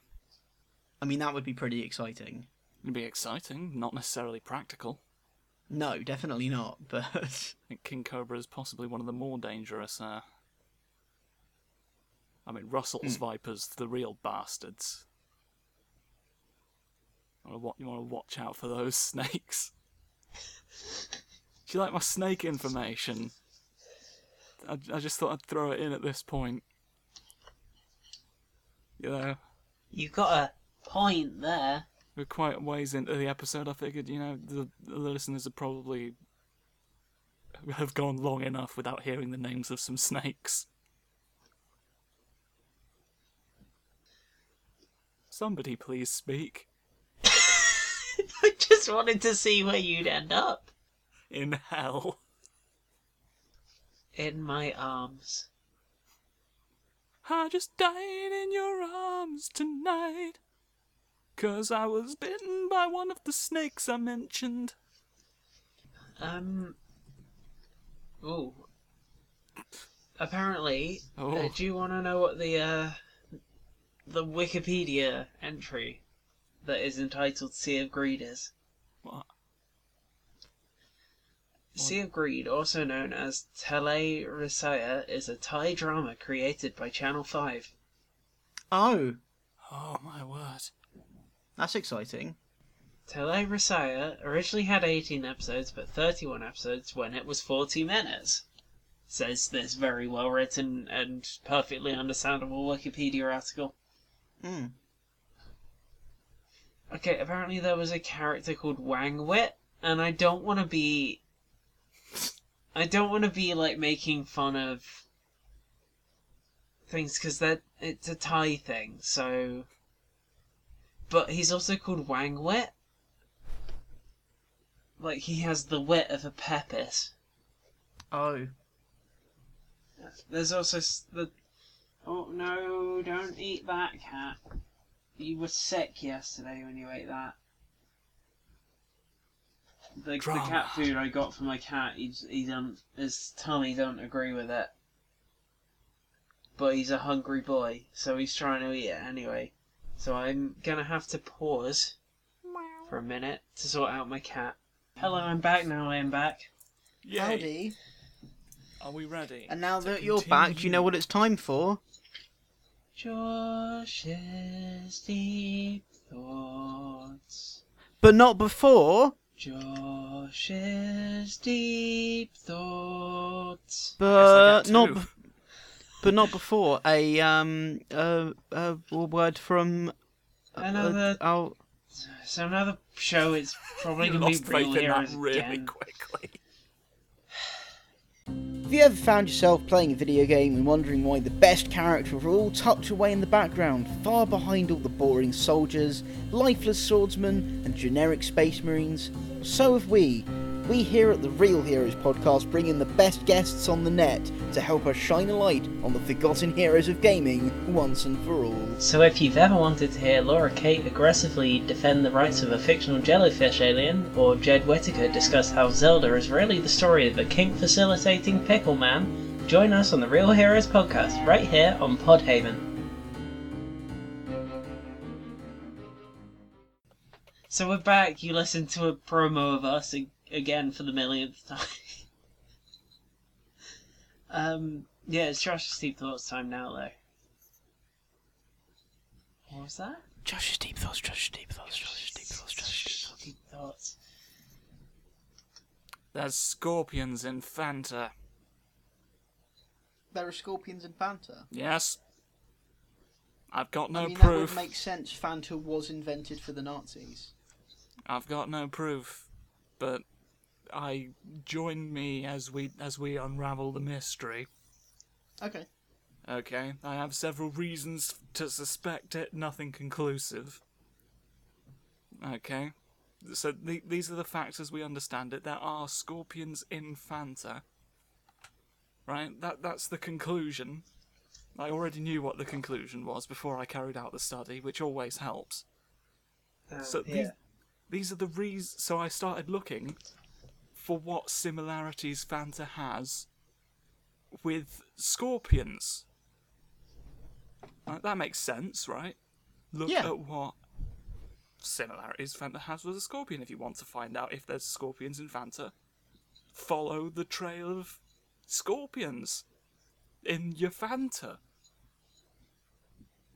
I mean, that would be pretty exciting. It'd be exciting, not necessarily practical. No, definitely not. But I think king cobra is possibly one of the more dangerous. Uh... I mean, Russell's Hmm. vipers, the real bastards. You wanna wa- You want to watch out for those snakes. Do you like my snake information? I, I just thought I'd throw it in at this point. You know, you got a point there. we're quite a ways into the episode. I figured, you know, the, the listeners are probably have gone long enough without hearing the names of some snakes. Somebody please speak. I just wanted to see where you'd end up. In hell. In my arms. I just died in your arms tonight. Cause I was bitten by one of the snakes I mentioned. Um. Ooh. Apparently, Oh. uh, do you want to know what the uh, the Wikipedia entry that is entitled "Sea of Greed" is? What? Sea of Greed, also known as Tele Risaya, is a Thai drama created by Channel Five. oh, Oh my word. that's exciting. Tele Risaya originally had 18 episodes, but 31 episodes when it was 40 minutes. Says this very well written and perfectly understandable Wikipedia article. Mm. Okay, apparently there was a character called Wang Wit, and I don't want to be. I don't want to be like making fun of things because that it's a Thai thing. So, but he's also called Wang Wit. Like he has the wit of a Pepis. Oh, There's also the. Oh no! Don't eat that, cat. You were sick yesterday when you ate that. The, the cat food I got for my cat, he's, he don't, his tummy don't agree with it. But he's a hungry boy, so he's trying to eat it anyway. So I'm gonna have to pause for a minute to sort out my cat. Hello, I'm back now. I am back. Yay. howdy. Are we ready? And now that you're back, do you know what it's time for? Josh's deep thoughts. But not before. Josh's Josh's deep thoughts. But get not, two. but not before a um uh, uh word from uh, Another- uh, our So another show is probably going to be real faith in that heroes really again. quickly. Have you ever found yourself playing a video game and wondering why the best characters are all tucked away in the background, far behind all the boring soldiers, lifeless swordsmen, and generic space marines? So have we. We here at the Real Heroes podcast bring in the best guests on the net to help us shine a light on the forgotten heroes of gaming once and for all. So if you've ever wanted to hear Laura Kate aggressively defend the rights of a fictional jellyfish alien, or Jed Whittaker discuss how Zelda is really the story of a kink facilitating pickle man, join us on the Real Heroes podcast right here on Podhaven. So we're back. You listened to a promo of us ag- again for the millionth time. um, yeah, it's Josh's deep thoughts time now, though. What was that? Josh's deep thoughts, Josh's deep thoughts, Josh's deep thoughts, Josh's deep thoughts. Deep thoughts. There's scorpions in Fanta. There are scorpions in Fanta. Yes. I've got no I mean, proof. that would make sense. Fanta was invented for the Nazis. I've got no proof, but I join me as we as we unravel the mystery. Okay. Okay, I have several reasons to suspect it. Nothing conclusive. Okay, so the, these are the facts as we understand it. There are scorpions in Fanta. Right, that that's the conclusion. I already knew what the conclusion was before I carried out the study, which always helps. Uh, So these, these are the reasons. So I started looking for what similarities Fanta has with scorpions. Right, that makes sense, right? Look Yeah. at what similarities Fanta has with a scorpion. If you want to find out if there's scorpions in Fanta, follow the trail of scorpions in your Fanta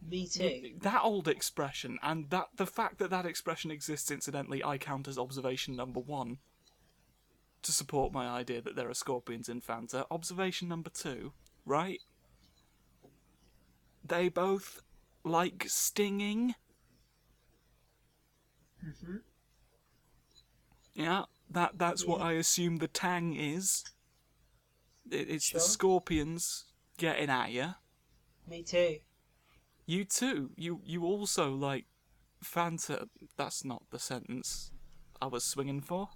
Me too. that old expression and that the fact that that expression exists incidentally i count as observation number one to support my idea that there are scorpions in fanta observation number two right they both like stinging Mm-hmm. yeah that that's what i assume the tang is it, it's Sure. the scorpions getting at you Me too. You too. You you also like Fanta. That's not the sentence I was swinging for.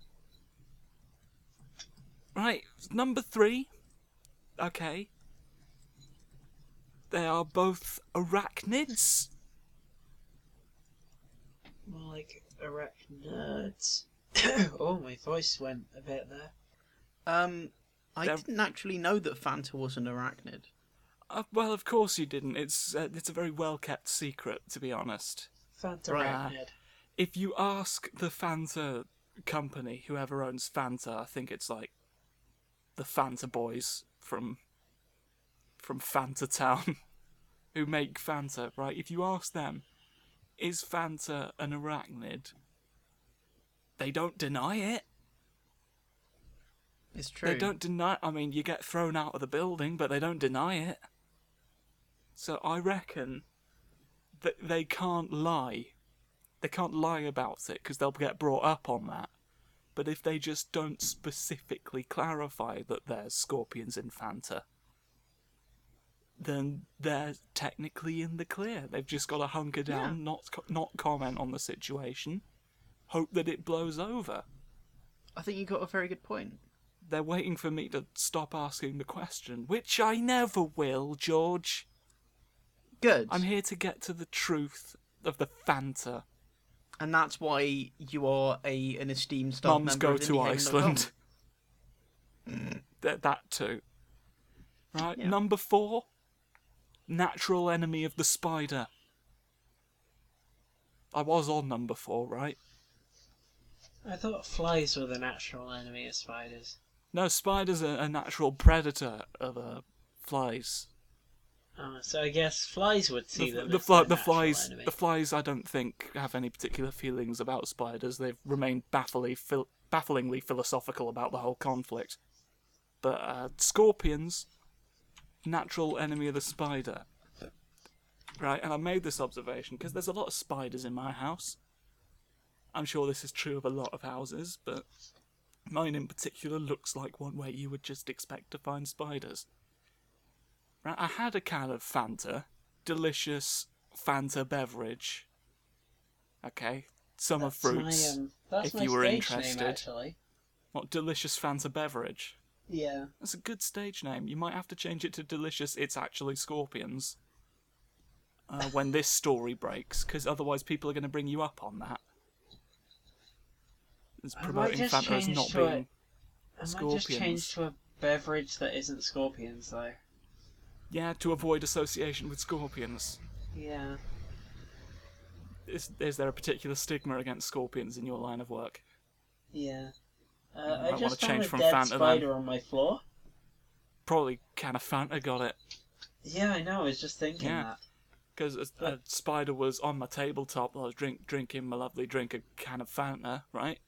Right, number three. Okay. They are both arachnids. More like arachnids. oh, my voice went a bit there. Um, I They're- didn't actually know that Fanta was an arachnid. Uh, well, of course you didn't. It's uh, it's a very well kept secret, to be honest. Fanta Right. arachnid. If you ask the Fanta company, whoever owns Fanta, I think it's like the Fanta boys from from Fanta Town who make Fanta, right? If you ask them, is Fanta an arachnid? They don't deny it. It's true. They don't deny. I mean, you get thrown out of the building, but they don't deny it. So I reckon that they can't lie. They can't lie about it because they'll get brought up on that. But if they just don't specifically clarify that there's scorpions in Fanta, then they're technically in the clear. They've just got to hunker down, Yeah. not co- not comment on the situation, hope that it blows over I think you got a very good point. they're waiting for me to stop asking the question, which I never will, George. Good. I'm here to get to the truth of the Fanta. And that's why you are a an esteemed staff Mums member go of to Iceland. that, that too. Right, Yeah. number four. Natural enemy of the spider. I was on number four, right? I thought flies were the natural enemy of spiders. No, spiders are a natural predator of uh, flies. Oh, so I guess flies would see the, them the, fly, the flies enemy. the flies I don't think have any particular feelings about spiders. They've remained bafflingly phil- bafflingly philosophical about the whole conflict. But uh, scorpions, natural enemy of the spider. Right, and I made this observation because there's a lot of spiders in my house. I'm sure this is true of a lot of houses, but mine in particular looks like one where you would just expect to find spiders. Right, I had a can of Fanta, delicious Fanta beverage. Okay, summer That's fruits. My, um, if you were interested. Name, actually. What delicious Fanta beverage? Yeah. That's a good stage name. You might have to change it to delicious. It's actually scorpions. Uh, when this story breaks, because otherwise people are going to bring you up on that. It's promoting Fanta as not being. I might just change to a beverage that isn't scorpions, though. Yeah, to avoid association with scorpions. Yeah. Is, is there a particular stigma against scorpions in your line of work? Yeah. Uh, I just found a from dead Fanta then. spider on my floor. Probably can of Fanta got it. Yeah, I know. I was just thinking Yeah. that. Because a, a spider was on my tabletop while I was drink, drinking my lovely drink, a can of Fanta, right?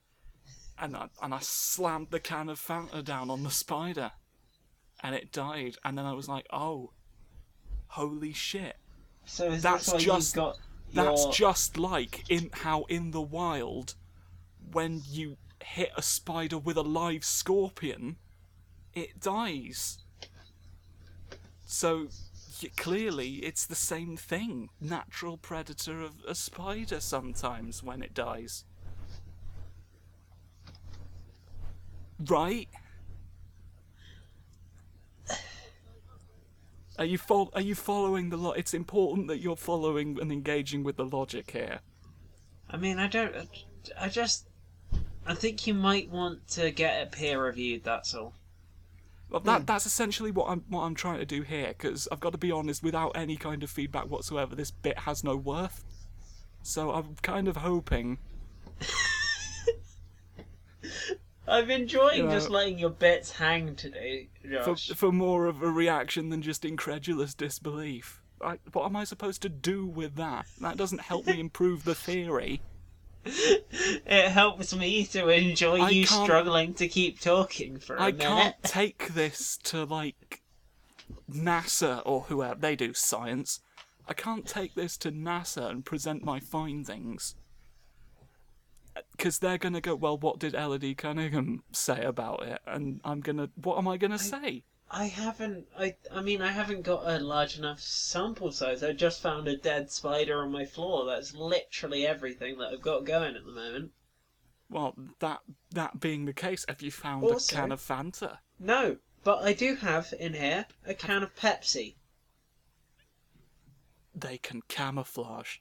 And I, and I slammed the can of Fanta down on the spider. And it died. And then I was like, oh, holy shit. So is That's this just- got That's just like in how in the wild, when you hit a spider with a live scorpion, it dies. So clearly, it's the same thing. Natural predator of a spider sometimes when it dies. Right? Are you fol- Are you following the lo- It's important that you're following and engaging with the logic here. I mean, I don't. I just. I think you might want to get it peer reviewed. That's all. Well, that hmm. that's essentially what I'm what I'm trying to do here. Because I've got to be honest, without any kind of feedback whatsoever, this bit has no worth. So I'm kind of hoping. I'm enjoying You just know- letting your bits hang today, for, Josh. for more of a reaction than just incredulous disbelief. I, what am I supposed to do with that? That doesn't help me improve the theory. It helps me to enjoy I you can't- struggling to keep talking for a I minute. I can't take this to like NASA or whoever they do science. I can't take this to NASA and present my findings because they're gonna go, well, what did Elodie Cunningham say about it? And I'm gonna, what am I gonna say? I haven't. I. I mean, I haven't got a large enough sample size. I just found a dead spider on my floor. That's literally everything that I've got going at the moment. Well, that that being the case, have you found Also- a can of Fanta? No, but I do have in here a can of Pepsi. They can camouflage.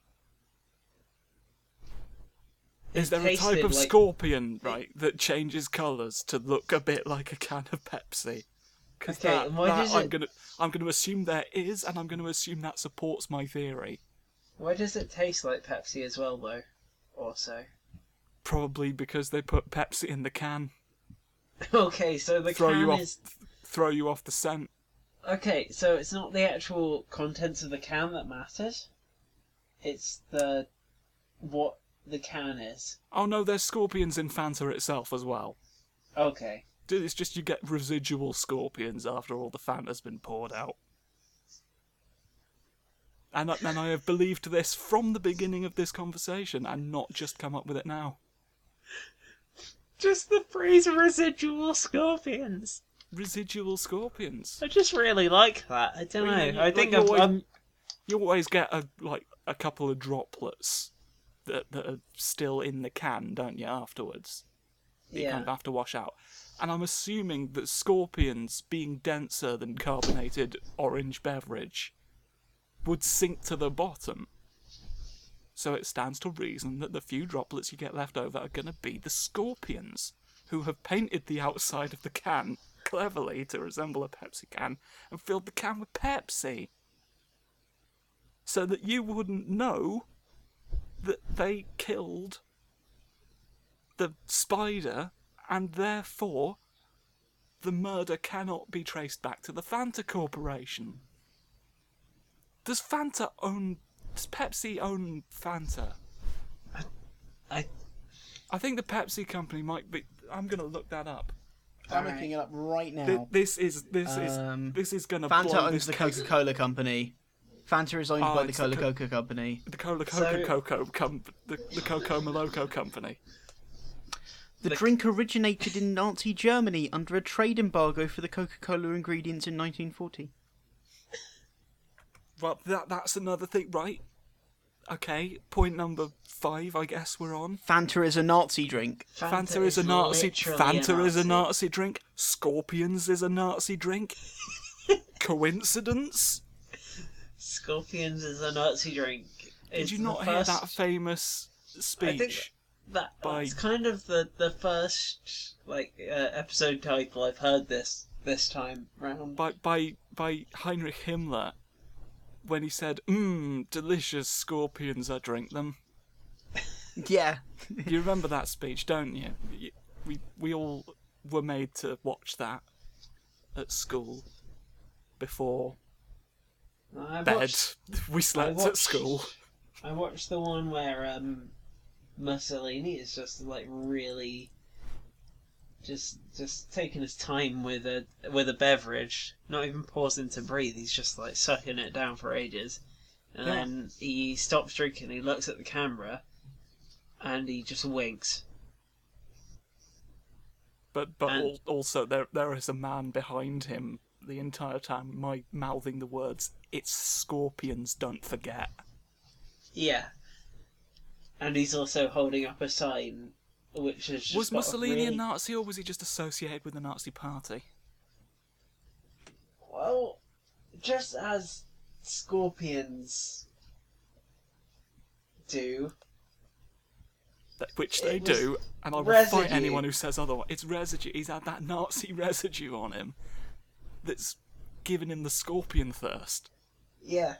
Is there a type of like- scorpion, right, that changes colours to look a bit like a can of Pepsi? Because Okay, that, why that I'm it- gonna I'm gonna assume there is, and I'm gonna assume that supports my theory. Why does it taste like Pepsi as well, though? Also. Probably because they put Pepsi in the can, Okay, so the throw can you off, is. throw you off the scent. Okay, so it's not the actual contents of the can that matters. It's the what the can is. Oh no, there's scorpions in Fanta itself as well. Okay. Dude, It's just you get residual scorpions after all the Fanta's been poured out. And, I- and I have believed this from the beginning of this conversation and not just come up with it now. Just the phrase residual scorpions. Residual scorpions. I just really like that. I don't Well, know. you- you- I like think you I've, always- I'm. You always get a like a couple of droplets that, that are still in the can, don't you, afterwards? That you kind of have to wash out. And I'm assuming that scorpions, being denser than carbonated orange beverage, would sink to the bottom. So it stands to reason that the few droplets you get left over are going to be the scorpions, who have painted the outside of the can cleverly to resemble a Pepsi can and filled the can with Pepsi. So that you wouldn't know that they killed the spider and therefore the murder cannot be traced back to the Fanta Corporation. Does Fanta own. Does Pepsi own Fanta? I. I think the Pepsi company might be. I'm gonna look that up. I'm Alright. looking it up right Th- now. This is this Um, is this is gonna Fanta blow owns this the case- Coca-Cola company. Fanta is owned Oh, by the it's the Cola Co- Coca company. The Cola So- Coca Coco com- the, the Coco Maloco company. The The- drink originated in Nazi Germany under a trade embargo for the Coca-Cola ingredients in 1940. Well, that that's another thing, right? Okay, point number five. I guess we're on. Fanta is a Nazi drink. Fanta, is a Nazi. literally Fanta is a Nazi. Nazi drink. Scorpions is a Nazi drink. Coincidence? Scorpions is a Nazi drink. Did you the not hear that famous speech? That by- that's kind of the the first like uh, episode title I've heard this this time round. by by by Heinrich Himmler when he said, "Mmm, delicious scorpions, I drink them." Yeah. You remember that speech, don't you? We we all were made to watch that at school before I bed. watched, We slept at school. I watched the one where um Mussolini is just like really just just taking his time with a with a beverage, not even pausing to breathe. He's just like sucking it down for ages, and Yeah. then he stops drinking. He looks at the camera, and he just winks. But but And- al- also there there is a man behind him the entire time, my mouthing the words, "It's scorpions, don't forget." Yeah, and he's also holding up a sign, which is was Mussolini really... a Nazi or was he just associated with the Nazi party? Well, just as scorpions do. That- Which they do, and I will residue. fight anyone who says otherwise. It's residue. He's had that Nazi residue on him that's given him the scorpion thirst. Yeah,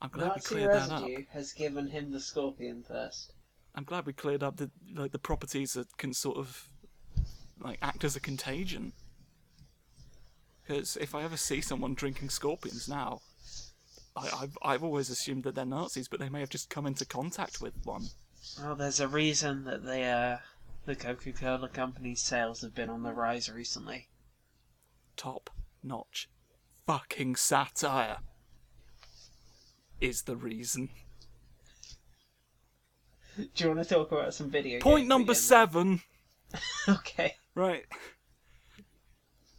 I'm glad we Nazi cleared that up. residue has given him the scorpion thirst. I'm glad we cleared up the like the properties that can sort of like act as a contagion. Because if I ever see someone drinking scorpions now, I, I've I've always assumed that they're Nazis, but they may have just come into contact with one. Well, there's a reason that they, uh, the Coca-Cola company's sales have been on the rise recently. Top notch, fucking satire is the reason. Do you want to talk about some video? Point number again? seven. Okay. Right.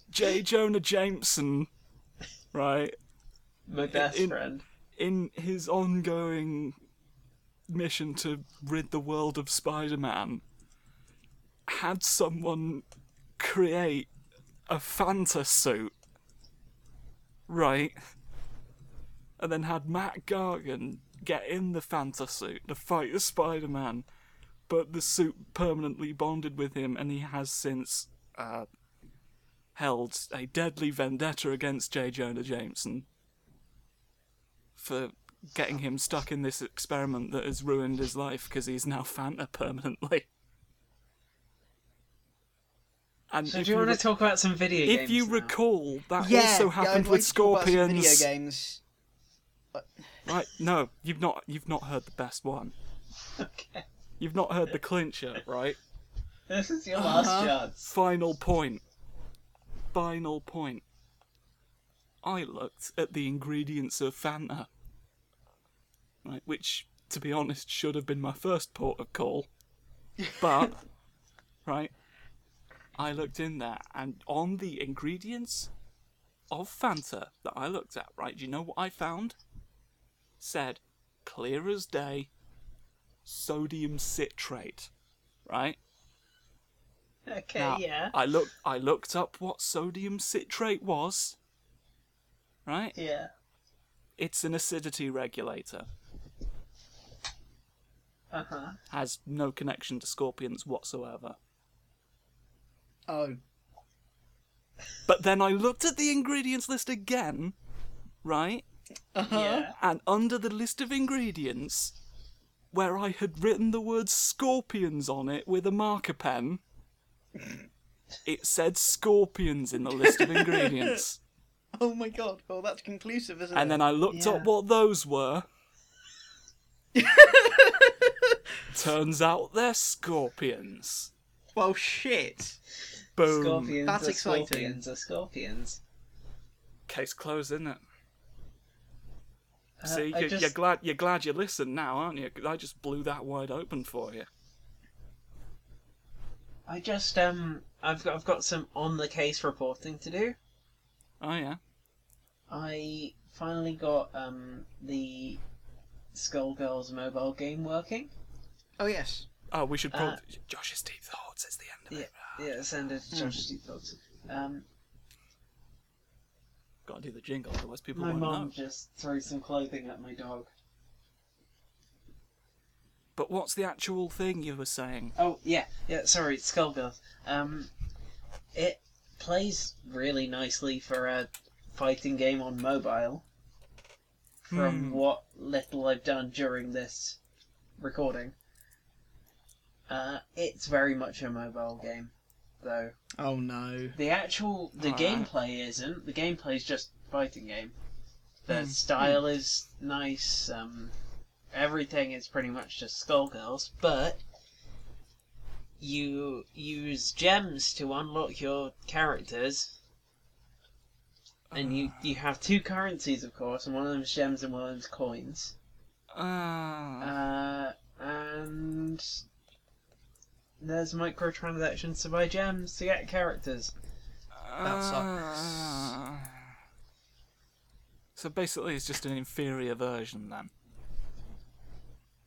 J. Jonah Jameson, right, My best In- friend. in his ongoing mission to rid the world of Spider Man, had someone create a Fanta suit, right? And then had Mac Gargan get in the Fanta suit to fight Spider Man, but the suit permanently bonded with him, and he has since uh, held a deadly vendetta against J. Jonah Jameson for getting him stuck in this experiment that has ruined his life because he's now Fanta permanently. And So if do you want re- to talk about some video games if you now? recall, that yeah, also yeah, happened I'd with like to talk about some Scorpions. Video games. Right? No, you've not. You've not heard the best one. Okay. You've not heard the clincher, right? This is your last Uh-huh. chance. Final point. Final point. I looked at the ingredients of Fanta. Right, which, to be honest, should have been my first port of call. But, right, I looked in there, and on the ingredients of Fanta that I looked at, right, do you know what I found? Said, clear as day, sodium citrate. Right? Okay, Now, yeah. I looked I looked up what sodium citrate was. Right? Yeah. It's an acidity regulator. Uh huh. Has no connection to scorpions whatsoever. Oh. But then I looked at the ingredients list again, right? Uh-huh. Yeah. And under the list of ingredients, where I had written the word scorpions on it with a marker pen, it said scorpions in the list of ingredients. Oh my god. Well, that's conclusive, isn't And it? And then I looked Yeah. up what those were. Turns out they're scorpions. Well, shit. Boom. Scorpions That's are exciting. scorpions are scorpions. Case closed, isn't it? Uh, See, you're, just- you're glad you're glad you listened now, aren't you? I just blew that wide open for you. I just um, I've got I've got some on the case reporting to do. Oh yeah. I finally got um the Skullgirls mobile game working. Oh yes. Oh, we should probably. Uh, Josh's deep thoughts is the end of Yeah, it. yeah, send it to Josh's deep thoughts. Um, Gotta do the jingle, otherwise people my know. just threw some clothing at my dog. But what's the actual thing you were saying? Oh yeah, yeah. Sorry, Skullgirls. Um, it plays really nicely for a fighting game on mobile. From Hmm. what little I've done during this recording, uh, it's very much a mobile game, though. Oh no. The actual the Alright. gameplay isn't. The gameplay is just fighting game. The Hmm. style is nice. Um, everything is pretty much just Skullgirls, but you use gems to unlock your characters, and you you have two currencies, of course, and one of them is gems and one of them is coins. Ah. Uh, and there's microtransactions to buy gems to get characters. that sucks. Ah. So basically, it's just an inferior version then.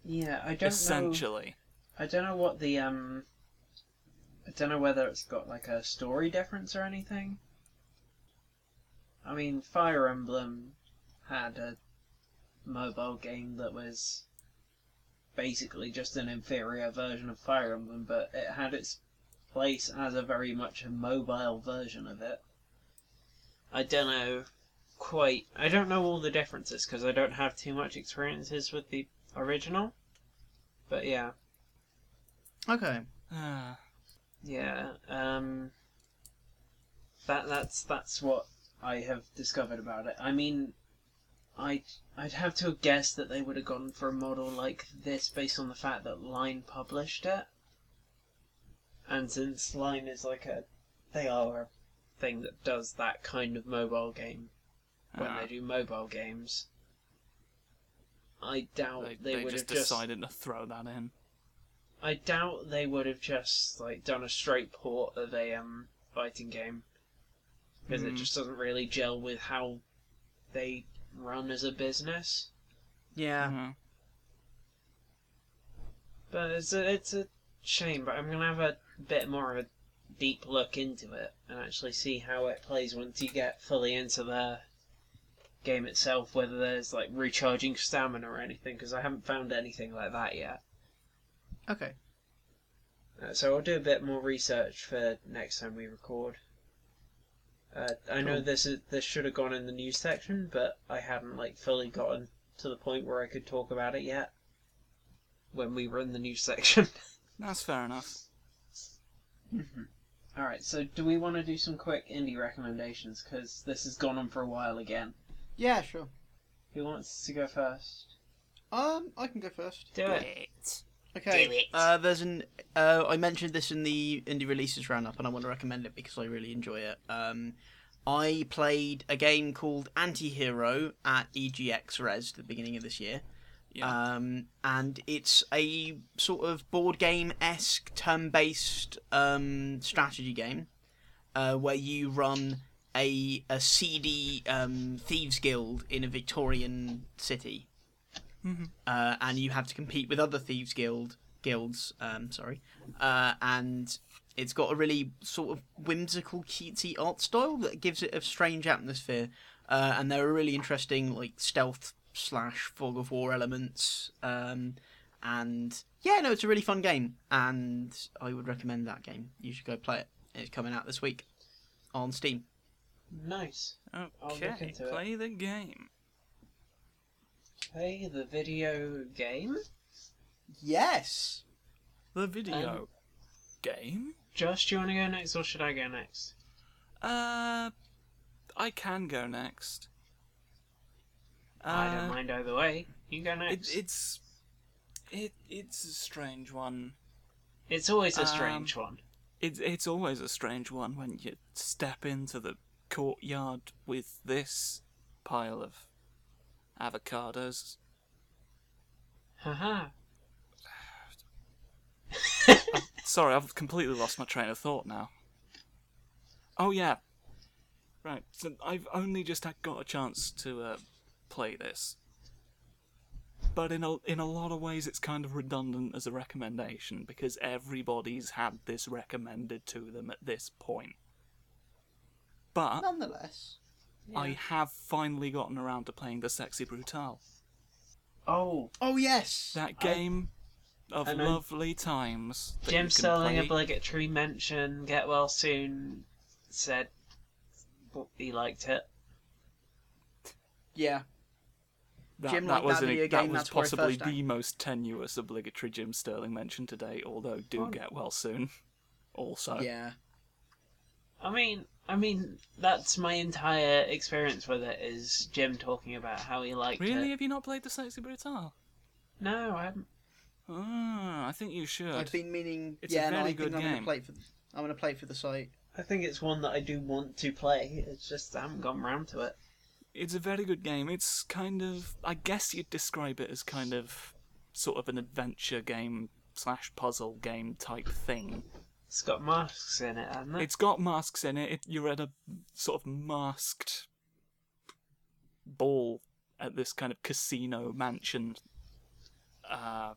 Yeah, I don't know. Essentially. I don't know what the um. I don't know whether it's got like a story difference or anything. I mean, Fire Emblem had a mobile game that was basically just an inferior version of Fire Emblem, but it had its place as a very much a mobile version of it. I don't know quite. I don't know all the differences because I don't have too much experiences with the original. But yeah. Okay. Ah. Yeah, um, that that's that's what I have discovered about it. I mean, I I'd have to guess that they would have gone for a model like this based on the fact that Line published it, and since Line is like a, they are a thing that does that kind of mobile game when Ah. they do mobile games. I doubt They, they, they would just have just decided to throw that in. I doubt they would have just like done a straight port of a um fighting game because it Hmm. just doesn't really gel with how they run as a business. Yeah. Mhm. But it's a it's a shame. But I'm gonna have a bit more of a deep look into it and actually see how it plays once you get fully into the game itself. Whether there's like recharging stamina or anything, because I haven't found anything like that yet. Okay. Uh, so I'll do a bit more research for next time we record. Uh, I know this is this should have gone in the news section, but I hadn't like fully gotten to the point where I could talk about it yet. When we were in the news section. That's fair enough. All right. So do we want to do some quick indie recommendations? Because this has gone on for a while again. Yeah, sure. Who wants to go first? Um, I can go first. Do it. Okay. Uh, there's an. Uh, I mentioned this in the indie releases roundup, and I want to recommend it because I really enjoy it. Um, I played a game called Antihero at EGX Rezzed at the beginning of this year. Yeah. Um, and it's a sort of board game esque turn based um, strategy game uh, where you run a, a seedy um, thieves guild in a Victorian city. Mhm. Uh, and you have to compete with other thieves guild guilds. Um, sorry, uh, and it's got a really sort of whimsical, cutesy art style that gives it a strange atmosphere. Uh, and there are really interesting like stealth slash fog of war elements. Um, and yeah, no, it's a really fun game, and I would recommend that game. You should go play it. It's coming out this week on Steam. Nice. Okay, into it. play the game. Play the video game. Yes. The video Um, game. Josh, do you want to go next, or should I go next? Uh, I can go next. I don't Uh, mind either way. You go It, next. it's It it's a strange one. It's always a Um, strange one. It's it's always a strange one when you step into the courtyard with this pile of avocados. Haha. Sorry, I've completely lost my train of thought now. Oh yeah, right. So I've only just got a chance to uh, play this, but in a in a lot of ways, it's kind of redundant as a recommendation because everybody's had this recommended to them at this point. But Nonetheless, I have finally gotten around to playing the Sexy Brutal. Oh, oh yes, That I- game of lovely times. Jim Sterling play. obligatory mention. Get well soon. Said he liked it. yeah. That, Jim that was that an- video that was that's where possibly first the most tenuous obligatory Jim Sterling mention today. Although do Oh. get well soon. Also, Yeah. I mean, I mean, that's my entire experience with it. Is Jim talking about how he liked really, it? have you not played the Sexy Brutal? No, I haven't. Ah, I think you should. I've been meaning. It's a yeah, no, very I think good I'm gonna game. play it for. I'm gonna play it for the site. I think it's one that I do want to play. It's just I haven't gotten round to it. It's a very good game. It's kind of, I guess you'd describe it as kind of, sort of an adventure game slash puzzle game type thing. It's got masks in it, hasn't it? It's got masks in it. it. You're at a sort of masked ball at this kind of casino mansion. Uh,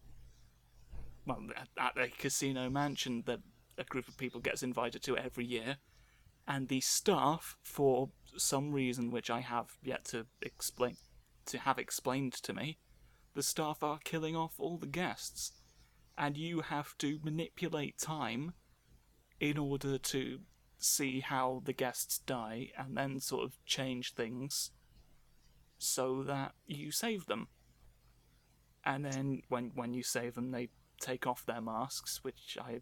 well, at a casino mansion that a group of people gets invited to every year, and the staff, for some reason which I have yet to explain, to have explained to me, the staff are killing off all the guests, and you have to manipulate time in order to see how the guests die and then sort of change things so that you save them. And then when when you save them they take off their masks, which I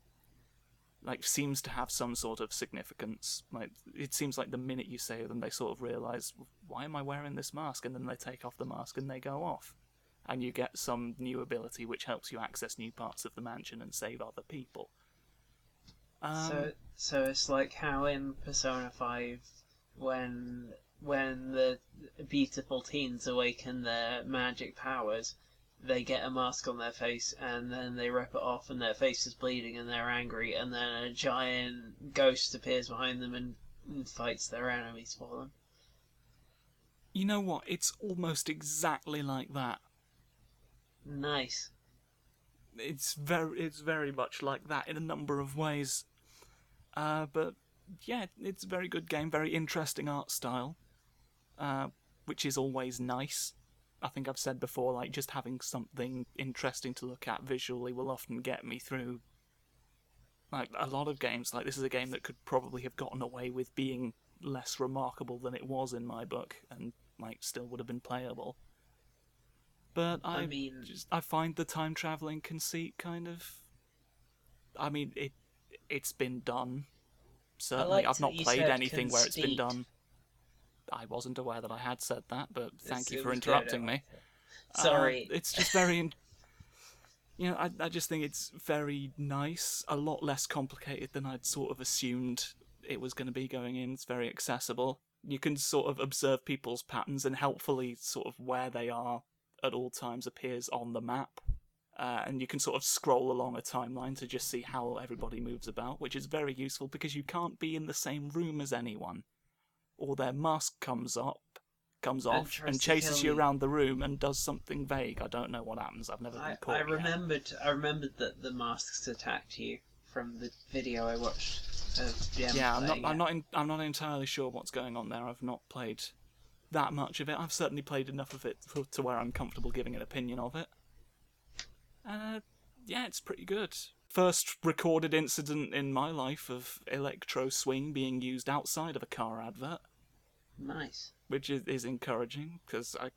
like seems to have some sort of significance. Like it seems like the minute you save them they sort of realize why am I wearing this mask and then they take off the mask and they go off. And you get some new ability which helps you access new parts of the mansion and save other people. Um, so, so it's like how in Persona Five, when when the beautiful teens awaken their magic powers, they get a mask on their face and then they rip it off and their face is bleeding and they're angry and then a giant ghost appears behind them and, and fights their enemies for them. You know what? It's almost exactly like that. Nice. It's very, it's very much like that in a number of ways. Uh, but yeah, it's a very good game, very interesting art style, uh, which is always nice. I think I've said before, like just having something interesting to look at visually will often get me through. Like a lot of games, like this is a game that could probably have gotten away with being less remarkable than it was in my book, and like still would have been playable. But I, I mean- just I find the time traveling conceit kind of. I mean it, it's been done. Certainly, I've not played anything where it's been done. I wasn't aware that I had said that, but thank It's- you for interrupting me. Sorry. Uh, it's just very. In- you know, I, I just think it's very nice. A lot less complicated than I'd sort of assumed it was going to be going in. It's very accessible. You can sort of observe people's patterns and helpfully sort of where they are at all times appears on the map. Uh, and you can sort of scroll along a timeline to just see how everybody moves about, which is very useful because you can't be in the same room as anyone, or their mask comes up, comes And off, and chases you around the room and does something vague. I don't know what happens. I've never been I, caught. I yet. remembered. I remembered that the masks attacked you from the video I watched of Yeah, I'm not. I'm it. not. In, I'm not entirely sure what's going on there. I've not played that much of it. I've certainly played enough of it to where I'm comfortable giving an opinion of it. Uh, yeah, it's pretty good. First recorded incident in my life of electro swing being used outside of a car advert, Nice. which is, is encouraging because I,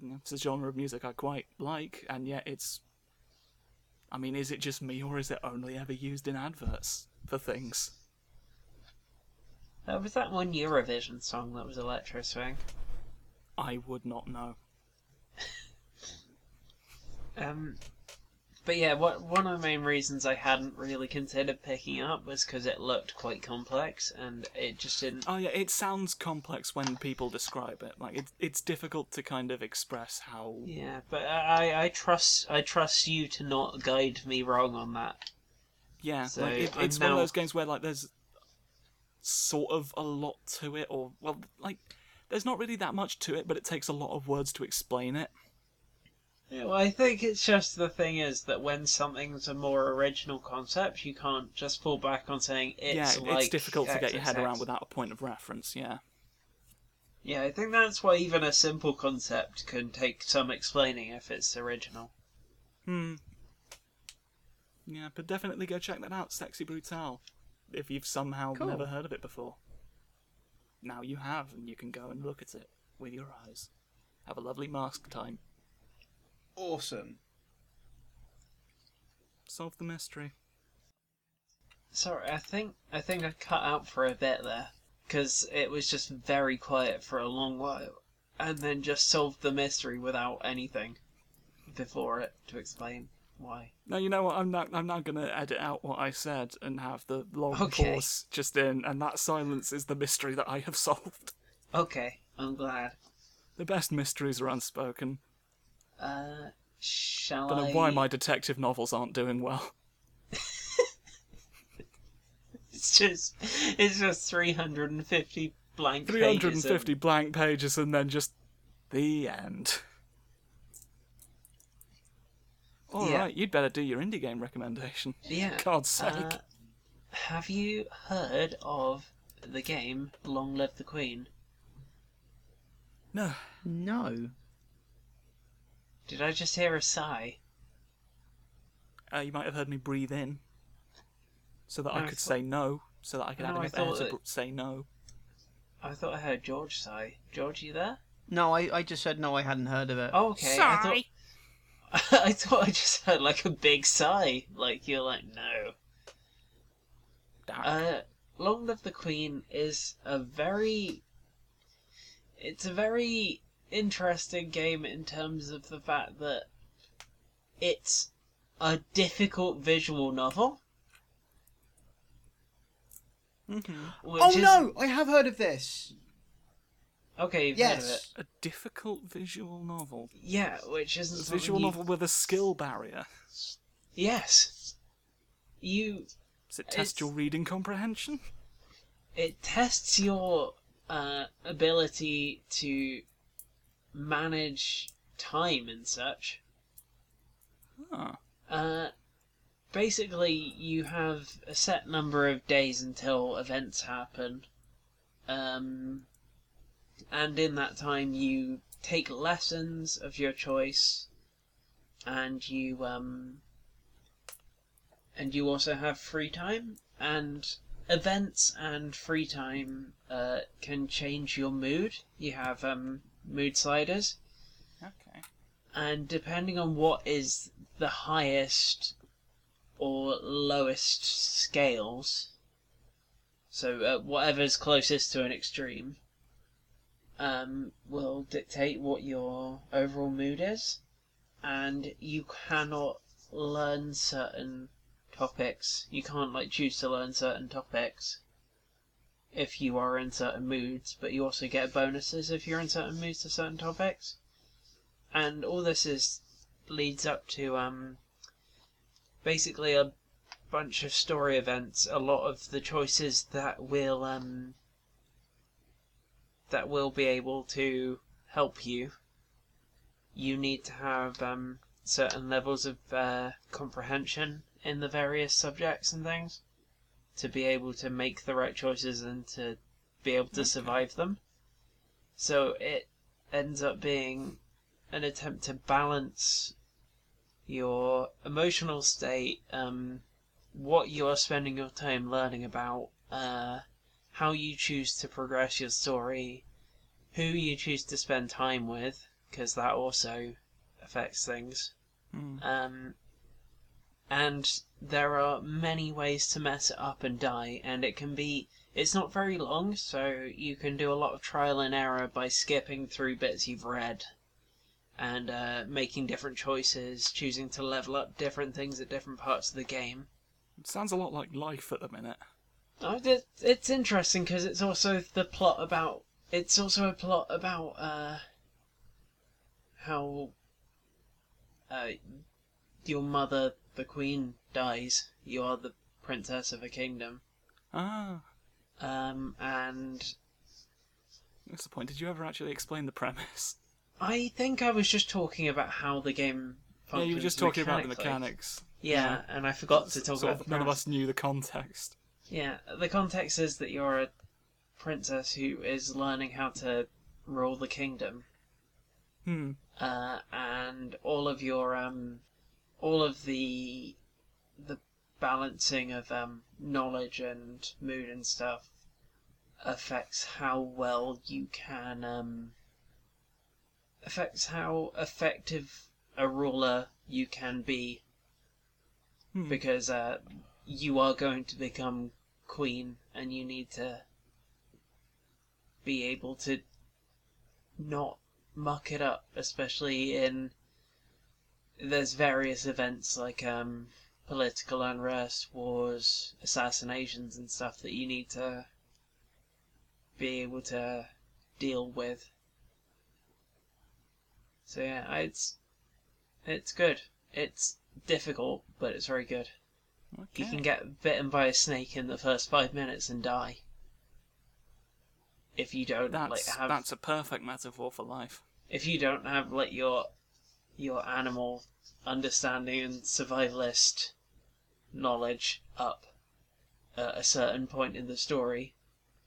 you know, it's a genre of music I quite like, and yet it's. I mean, is it just me or is it only ever used in adverts for things? Was that one Eurovision song that was Electro Swing? I would not know. Um, But yeah, what one of the main reasons I hadn't really considered picking up was because it looked quite complex, and it just didn't. Oh yeah, it sounds complex when people describe it. Like it's it's difficult to kind of express how. Yeah, but I I trust I trust you to not guide me wrong on that. Yeah, So, like it, it's one of those games where like there's sort of a lot to it, or well, like there's not really that much to it, but it takes a lot of words to explain it. Yeah, well, I think it's just the thing is that when something's a more original concept, you can't just fall back on saying it's yeah, like it's difficult to get your head around without a point of reference. Yeah. Yeah, I think that's why even a simple concept can take some explaining if it's original. Hmm. Yeah, but definitely go check that out, Sexy Brutal, if you've somehow Cool. never heard of it before. Now you have, and you can go and look at it with your eyes. Have a lovely mask time. Awesome. Solve the mystery. Sorry, I think I think I cut out for a bit there because it was just very quiet for a long while, and then just solved the mystery without anything before it to explain why. No, you know what? I'm now I'm now gonna edit out what I said and have the long Okay. pause just in, and that silence is the mystery that I have solved. Okay, I'm glad. The best mysteries are unspoken. Uh, shall Don't I? know why my detective novels aren't doing well. It's just it's just 350 blank Three pages. hundred and fifty blank pages, and then just the end. All right, Yeah. you'd better do your indie game recommendation. Yeah. God's sake. Uh, have you heard of the game Long Live the Queen? No, No. Did I just hear a sigh? uh, you might have heard me breathe in, so that No, I I could thought- say no, so that I could No, have I enough air to that- say no. I thought I heard George sigh. George, you there? No, I, I just said no, I hadn't heard of it. Oh, okay. I thought I thought I just heard like a big sigh. Like you're like no. Dark. Uh, Long Live the Queen is a very. It's a very interesting game in terms of the fact that it's a difficult visual novel. Mhm. Oh is, no, I have heard of this. Okay, you've heard of it. Yes. A difficult visual novel. Yeah, which isn't A something visual you- novel with a skill barrier. Yes. You Does it test It's- your reading comprehension? it tests your uh, ability to manage time and such. Ah. Uh, basically, you have a set number of days until events happen, um, and in that time, you take lessons of your choice, and you um, and you also have free time and events and free time uh, can change your mood. You have um, mood sliders Okay. and depending on what is the highest or lowest scales, so uh, whatever's closest to an extreme, um, will dictate what your overall mood is, and you cannot learn certain topics. You can't like choose to learn certain topics if you are in certain moods, but you also get bonuses if you're in certain moods to certain topics. And all this is leads up to um basically a bunch of story events a lot of the choices that will um that will be able to help you. You need to have um certain levels of uh, comprehension in the various subjects and things to be able to make the right choices and to be able to Okay. survive them so it ends up being an attempt to balance your emotional state, um, what you are spending your time learning about, uh, how you choose to progress your story, who you choose to spend time with, because that also affects things. Hmm. Um, and there are many ways to mess it up and die, and it can be. It's not very long, so you can do a lot of trial and error by skipping through bits you've read and uh, making different choices, choosing to level up different things at different parts of the game. It sounds a lot like life at the minute. Oh, it, it's interesting because it's also the plot about. It's also a plot about uh, how uh, your mother, the queen, dies. You are the princess of a kingdom, Ah, um, and what's the point? Did you ever actually explain the premise? I think I was just talking about how the game. Yeah, Functions you were just talking about the mechanically. mechanics. Yeah, and I forgot to talk Sort about the none of premise. us knew the context. Yeah, the context is that you're a princess who is learning how to rule the kingdom, Hmm. uh, and all of your um, all of the the balancing of um, knowledge and mood and stuff affects how well you can um, affects how effective a ruler you can be Hmm. because uh, you are going to become queen and you need to be able to not muck it up especially in there's various events like um political unrest wars assassinations and stuff that you need to be able to deal with so yeah it's it's good it's difficult but it's very good you can get bitten by a snake in the first five minutes and die. If you don't That's like have that's a perfect metaphor for life. if you don't have like your your animal understanding and survivalist knowledge up at a certain point in the story,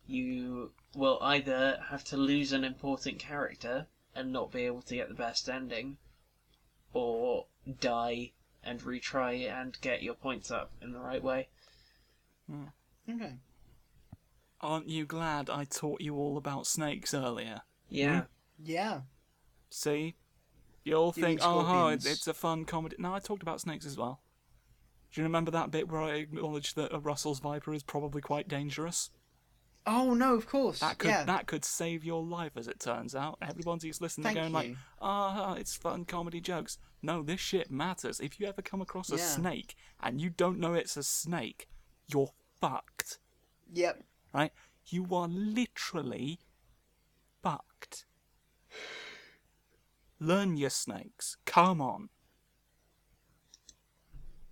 you will either have to lose an important character and not be able to get the best ending, or die and retry and get your points up in the right way. Hmm. Okay. Aren't you glad I taught you all about snakes earlier? Yeah. Yeah. See? You all You think, oh, scorpions? it's, it's a fun comedy. No, I talked about snakes as well. Do you remember that bit where I acknowledged that a Russell's Viper is probably quite dangerous? Oh no, of course. That could yeah. that could save your life, as it turns out. Everyone's who's listening Thank going like, you. ah, it's fun comedy jokes. No, this shit matters. If you ever come across a Yeah. snake and you don't know it's a snake, you're fucked, Yep. right? You are literally fucked. Learn your snakes. Come on.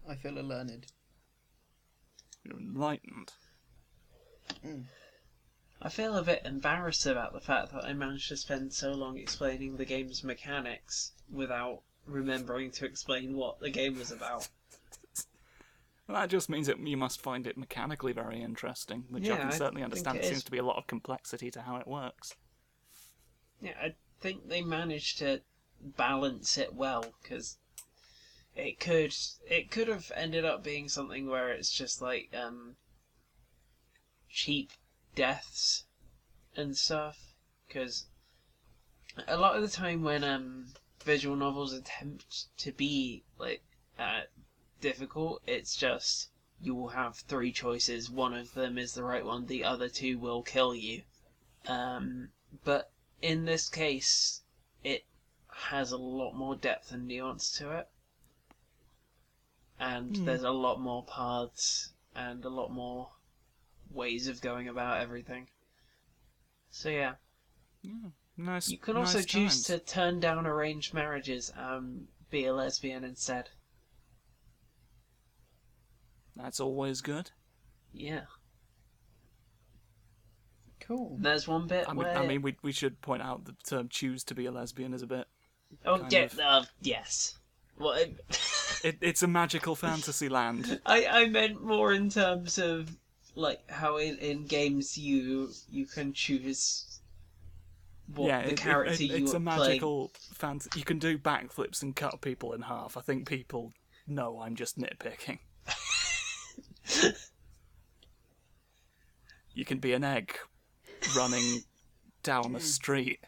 I feel a learned. You're enlightened. Mm. I feel a bit embarrassed about the fact that I managed to spend so long explaining the game's mechanics without remembering to explain what the game was about. Well, that just means that you must find it mechanically very interesting, which I Yeah, can I certainly think understand. There seems is. to be a lot of complexity to how it works. Yeah, I think they managed to balance it well because it could it could have ended up being something where it's just like um cheap deaths and stuff because a lot of the time when um visual novels attempt to be like uh, difficult it's just you will have three choices. One of them is the right one the other two will kill you. Um but in this case, it has a lot more depth and nuance to it. And Hmm. there's a lot more paths and a lot more ways of going about everything. So yeah, Yeah, nice. you can also nice choose times. to turn down arranged marriages and be a lesbian instead. That's always good. Yeah. Cool. There's one bit I mean, where I mean, we we should point out the term "choose to be a lesbian" is a bit. Oh yeah, of- uh, yes. Well, it- It, it's a magical fantasy land. I, I meant more in terms of like how in, in games you you can choose what yeah, the it- character you it's a magical fantasy. You can do backflips and cut people in half. I think people know I'm just nitpicking. you can be an egg running down a street,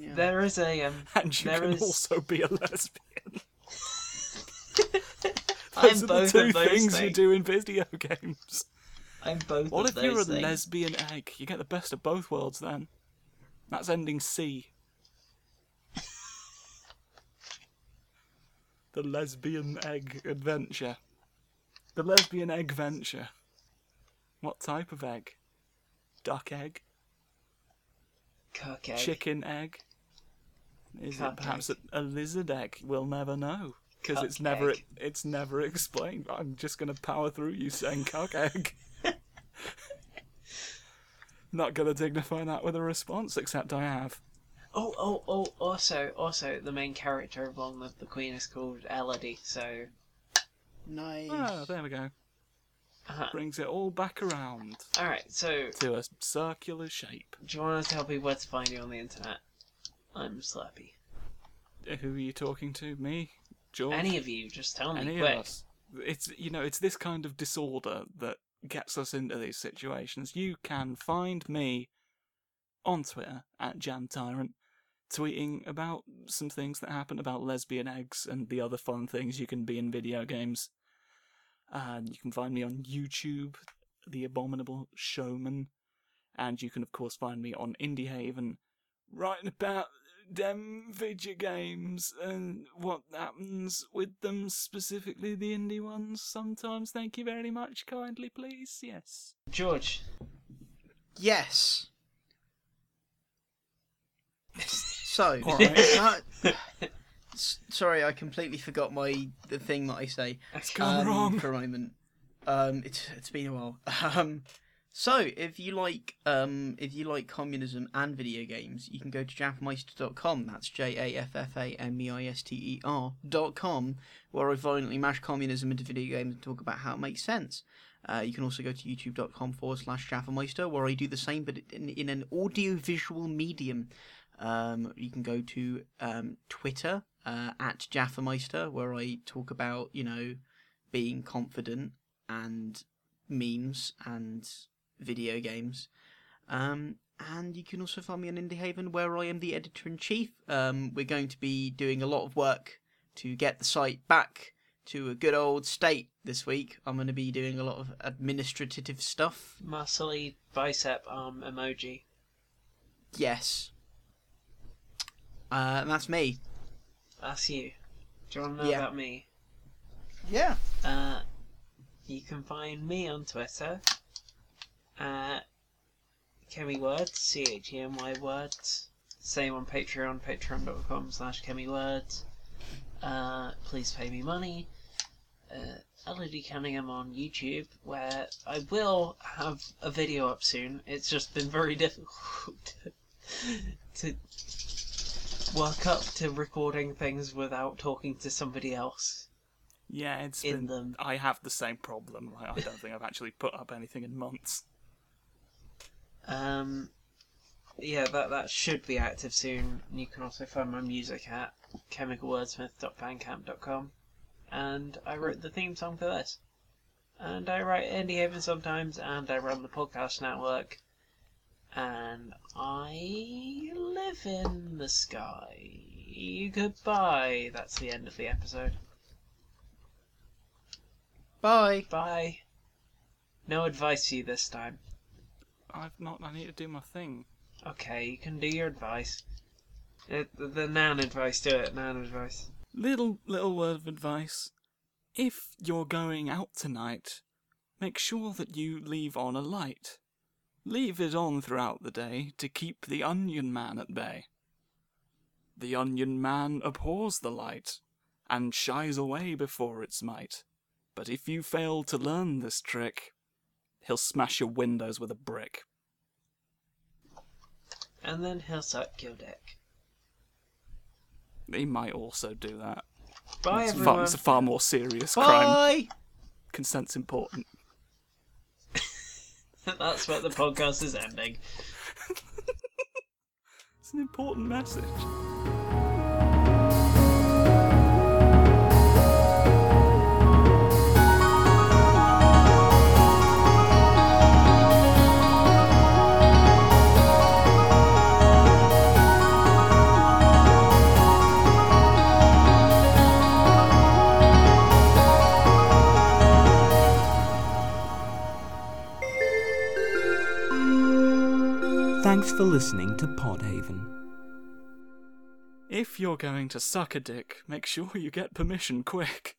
Yeah. There is a um. and you There can is- also be a lesbian. I'm Those are the two of those things you do in video games. I'm both What of if you're a things. lesbian egg? You get the best of both worlds then. That's ending C. The lesbian egg adventure. The lesbian egg venture. What type of egg? Duck egg? Cock egg. Chicken egg? Is Cuck it perhaps a, a lizard egg? We'll never know because it's never egg. it's never explained. I'm just gonna power through you saying cock egg. Not gonna dignify that with a response, except I have. Oh, oh, oh! Also, also, the main character of Long Live the Queen is called Elodie. So, Nice. Oh, there we go. uh, Brings it all back around all right. So, to a circular shape. do you want to tell me where to find you on the internet? I'm Slappy. Uh, who are you talking to? Me? George? Any of you, just tell me Any quick. of us. It's you know, it's this kind of disorder that gets us into these situations. You can find me on Twitter at Jan Tyrant, tweeting about some things that happen about lesbian eggs and the other fun things you can be in video games. And you can find me on YouTube, The Abominable Showman, and you can of course find me on Indie Haven, writing about them video games and what happens with them, specifically the indie ones. Sometimes, thank you very much, kindly, please. Yes. George, Yes. So, Alright. uh, sorry, I completely forgot my the thing that I say. It's gone wrong. for a moment. Um, it's it's been a while. Um, so if you like um if you like communism and video games, you can go to jaffameister.com. That's J A F F A M E I S T E R dot com, where I violently mash communism into video games and talk about how it makes sense. Uh, you can also go to youtube.com forward slash jaffameister, where I do the same, but in, in an audio visual medium. Um, you can go to um, Twitter uh, at Jaffameister, where I talk about, you know, being confident and memes and video games. Um, and you can also find me on Indie Haven, where I am the editor in chief. Um, we're going to be doing a lot of work to get the site back to a good old state this week. I'm going to be doing a lot of administrative stuff. muscly bicep arm emoji. Yes. Uh, and that's me. That's you. Do you want to know Yeah. about me? Yeah. Uh, you can find me on Twitter at Chemy Words, C H E M Y Words. Same on Patreon, patreon.com slash Chemy Words. Uh, please pay me money. Uh, Elodie Cunningham on YouTube, where I will have a video up soon. It's just been very difficult to, to work up to recording things without talking to somebody else Yeah, it's in been. them. I have the same problem. Like, I don't think I've actually put up anything in months. Um, yeah, that that should be active soon. You can also find my music at chemicalwordsmith.bandcamp.com. And I wrote the theme song for this. And I write Indie Haven sometimes, and I run the podcast network. And I live in the sky. Goodbye. That's the end of the episode. Bye. Bye. No advice for you this time. I've not. I need to do my thing. Okay, you can do your advice. Uh, the, the noun advice, do it, noun advice. Little little word of advice: if you're going out tonight, make sure that you leave on a light. Leave it on throughout the day to keep the Onion Man at bay. The Onion Man abhors the light and shies away before its might. But if you fail to learn this trick, he'll smash your windows with a brick. And then he'll suck your dick. He might also do that. Bye, it's, far, everyone. it's a far more serious crime. Bye. Consent's important. That's what the podcast is ending. It's an important message. For listening to Podhaven. If you're going to suck a dick, make sure you get permission quick.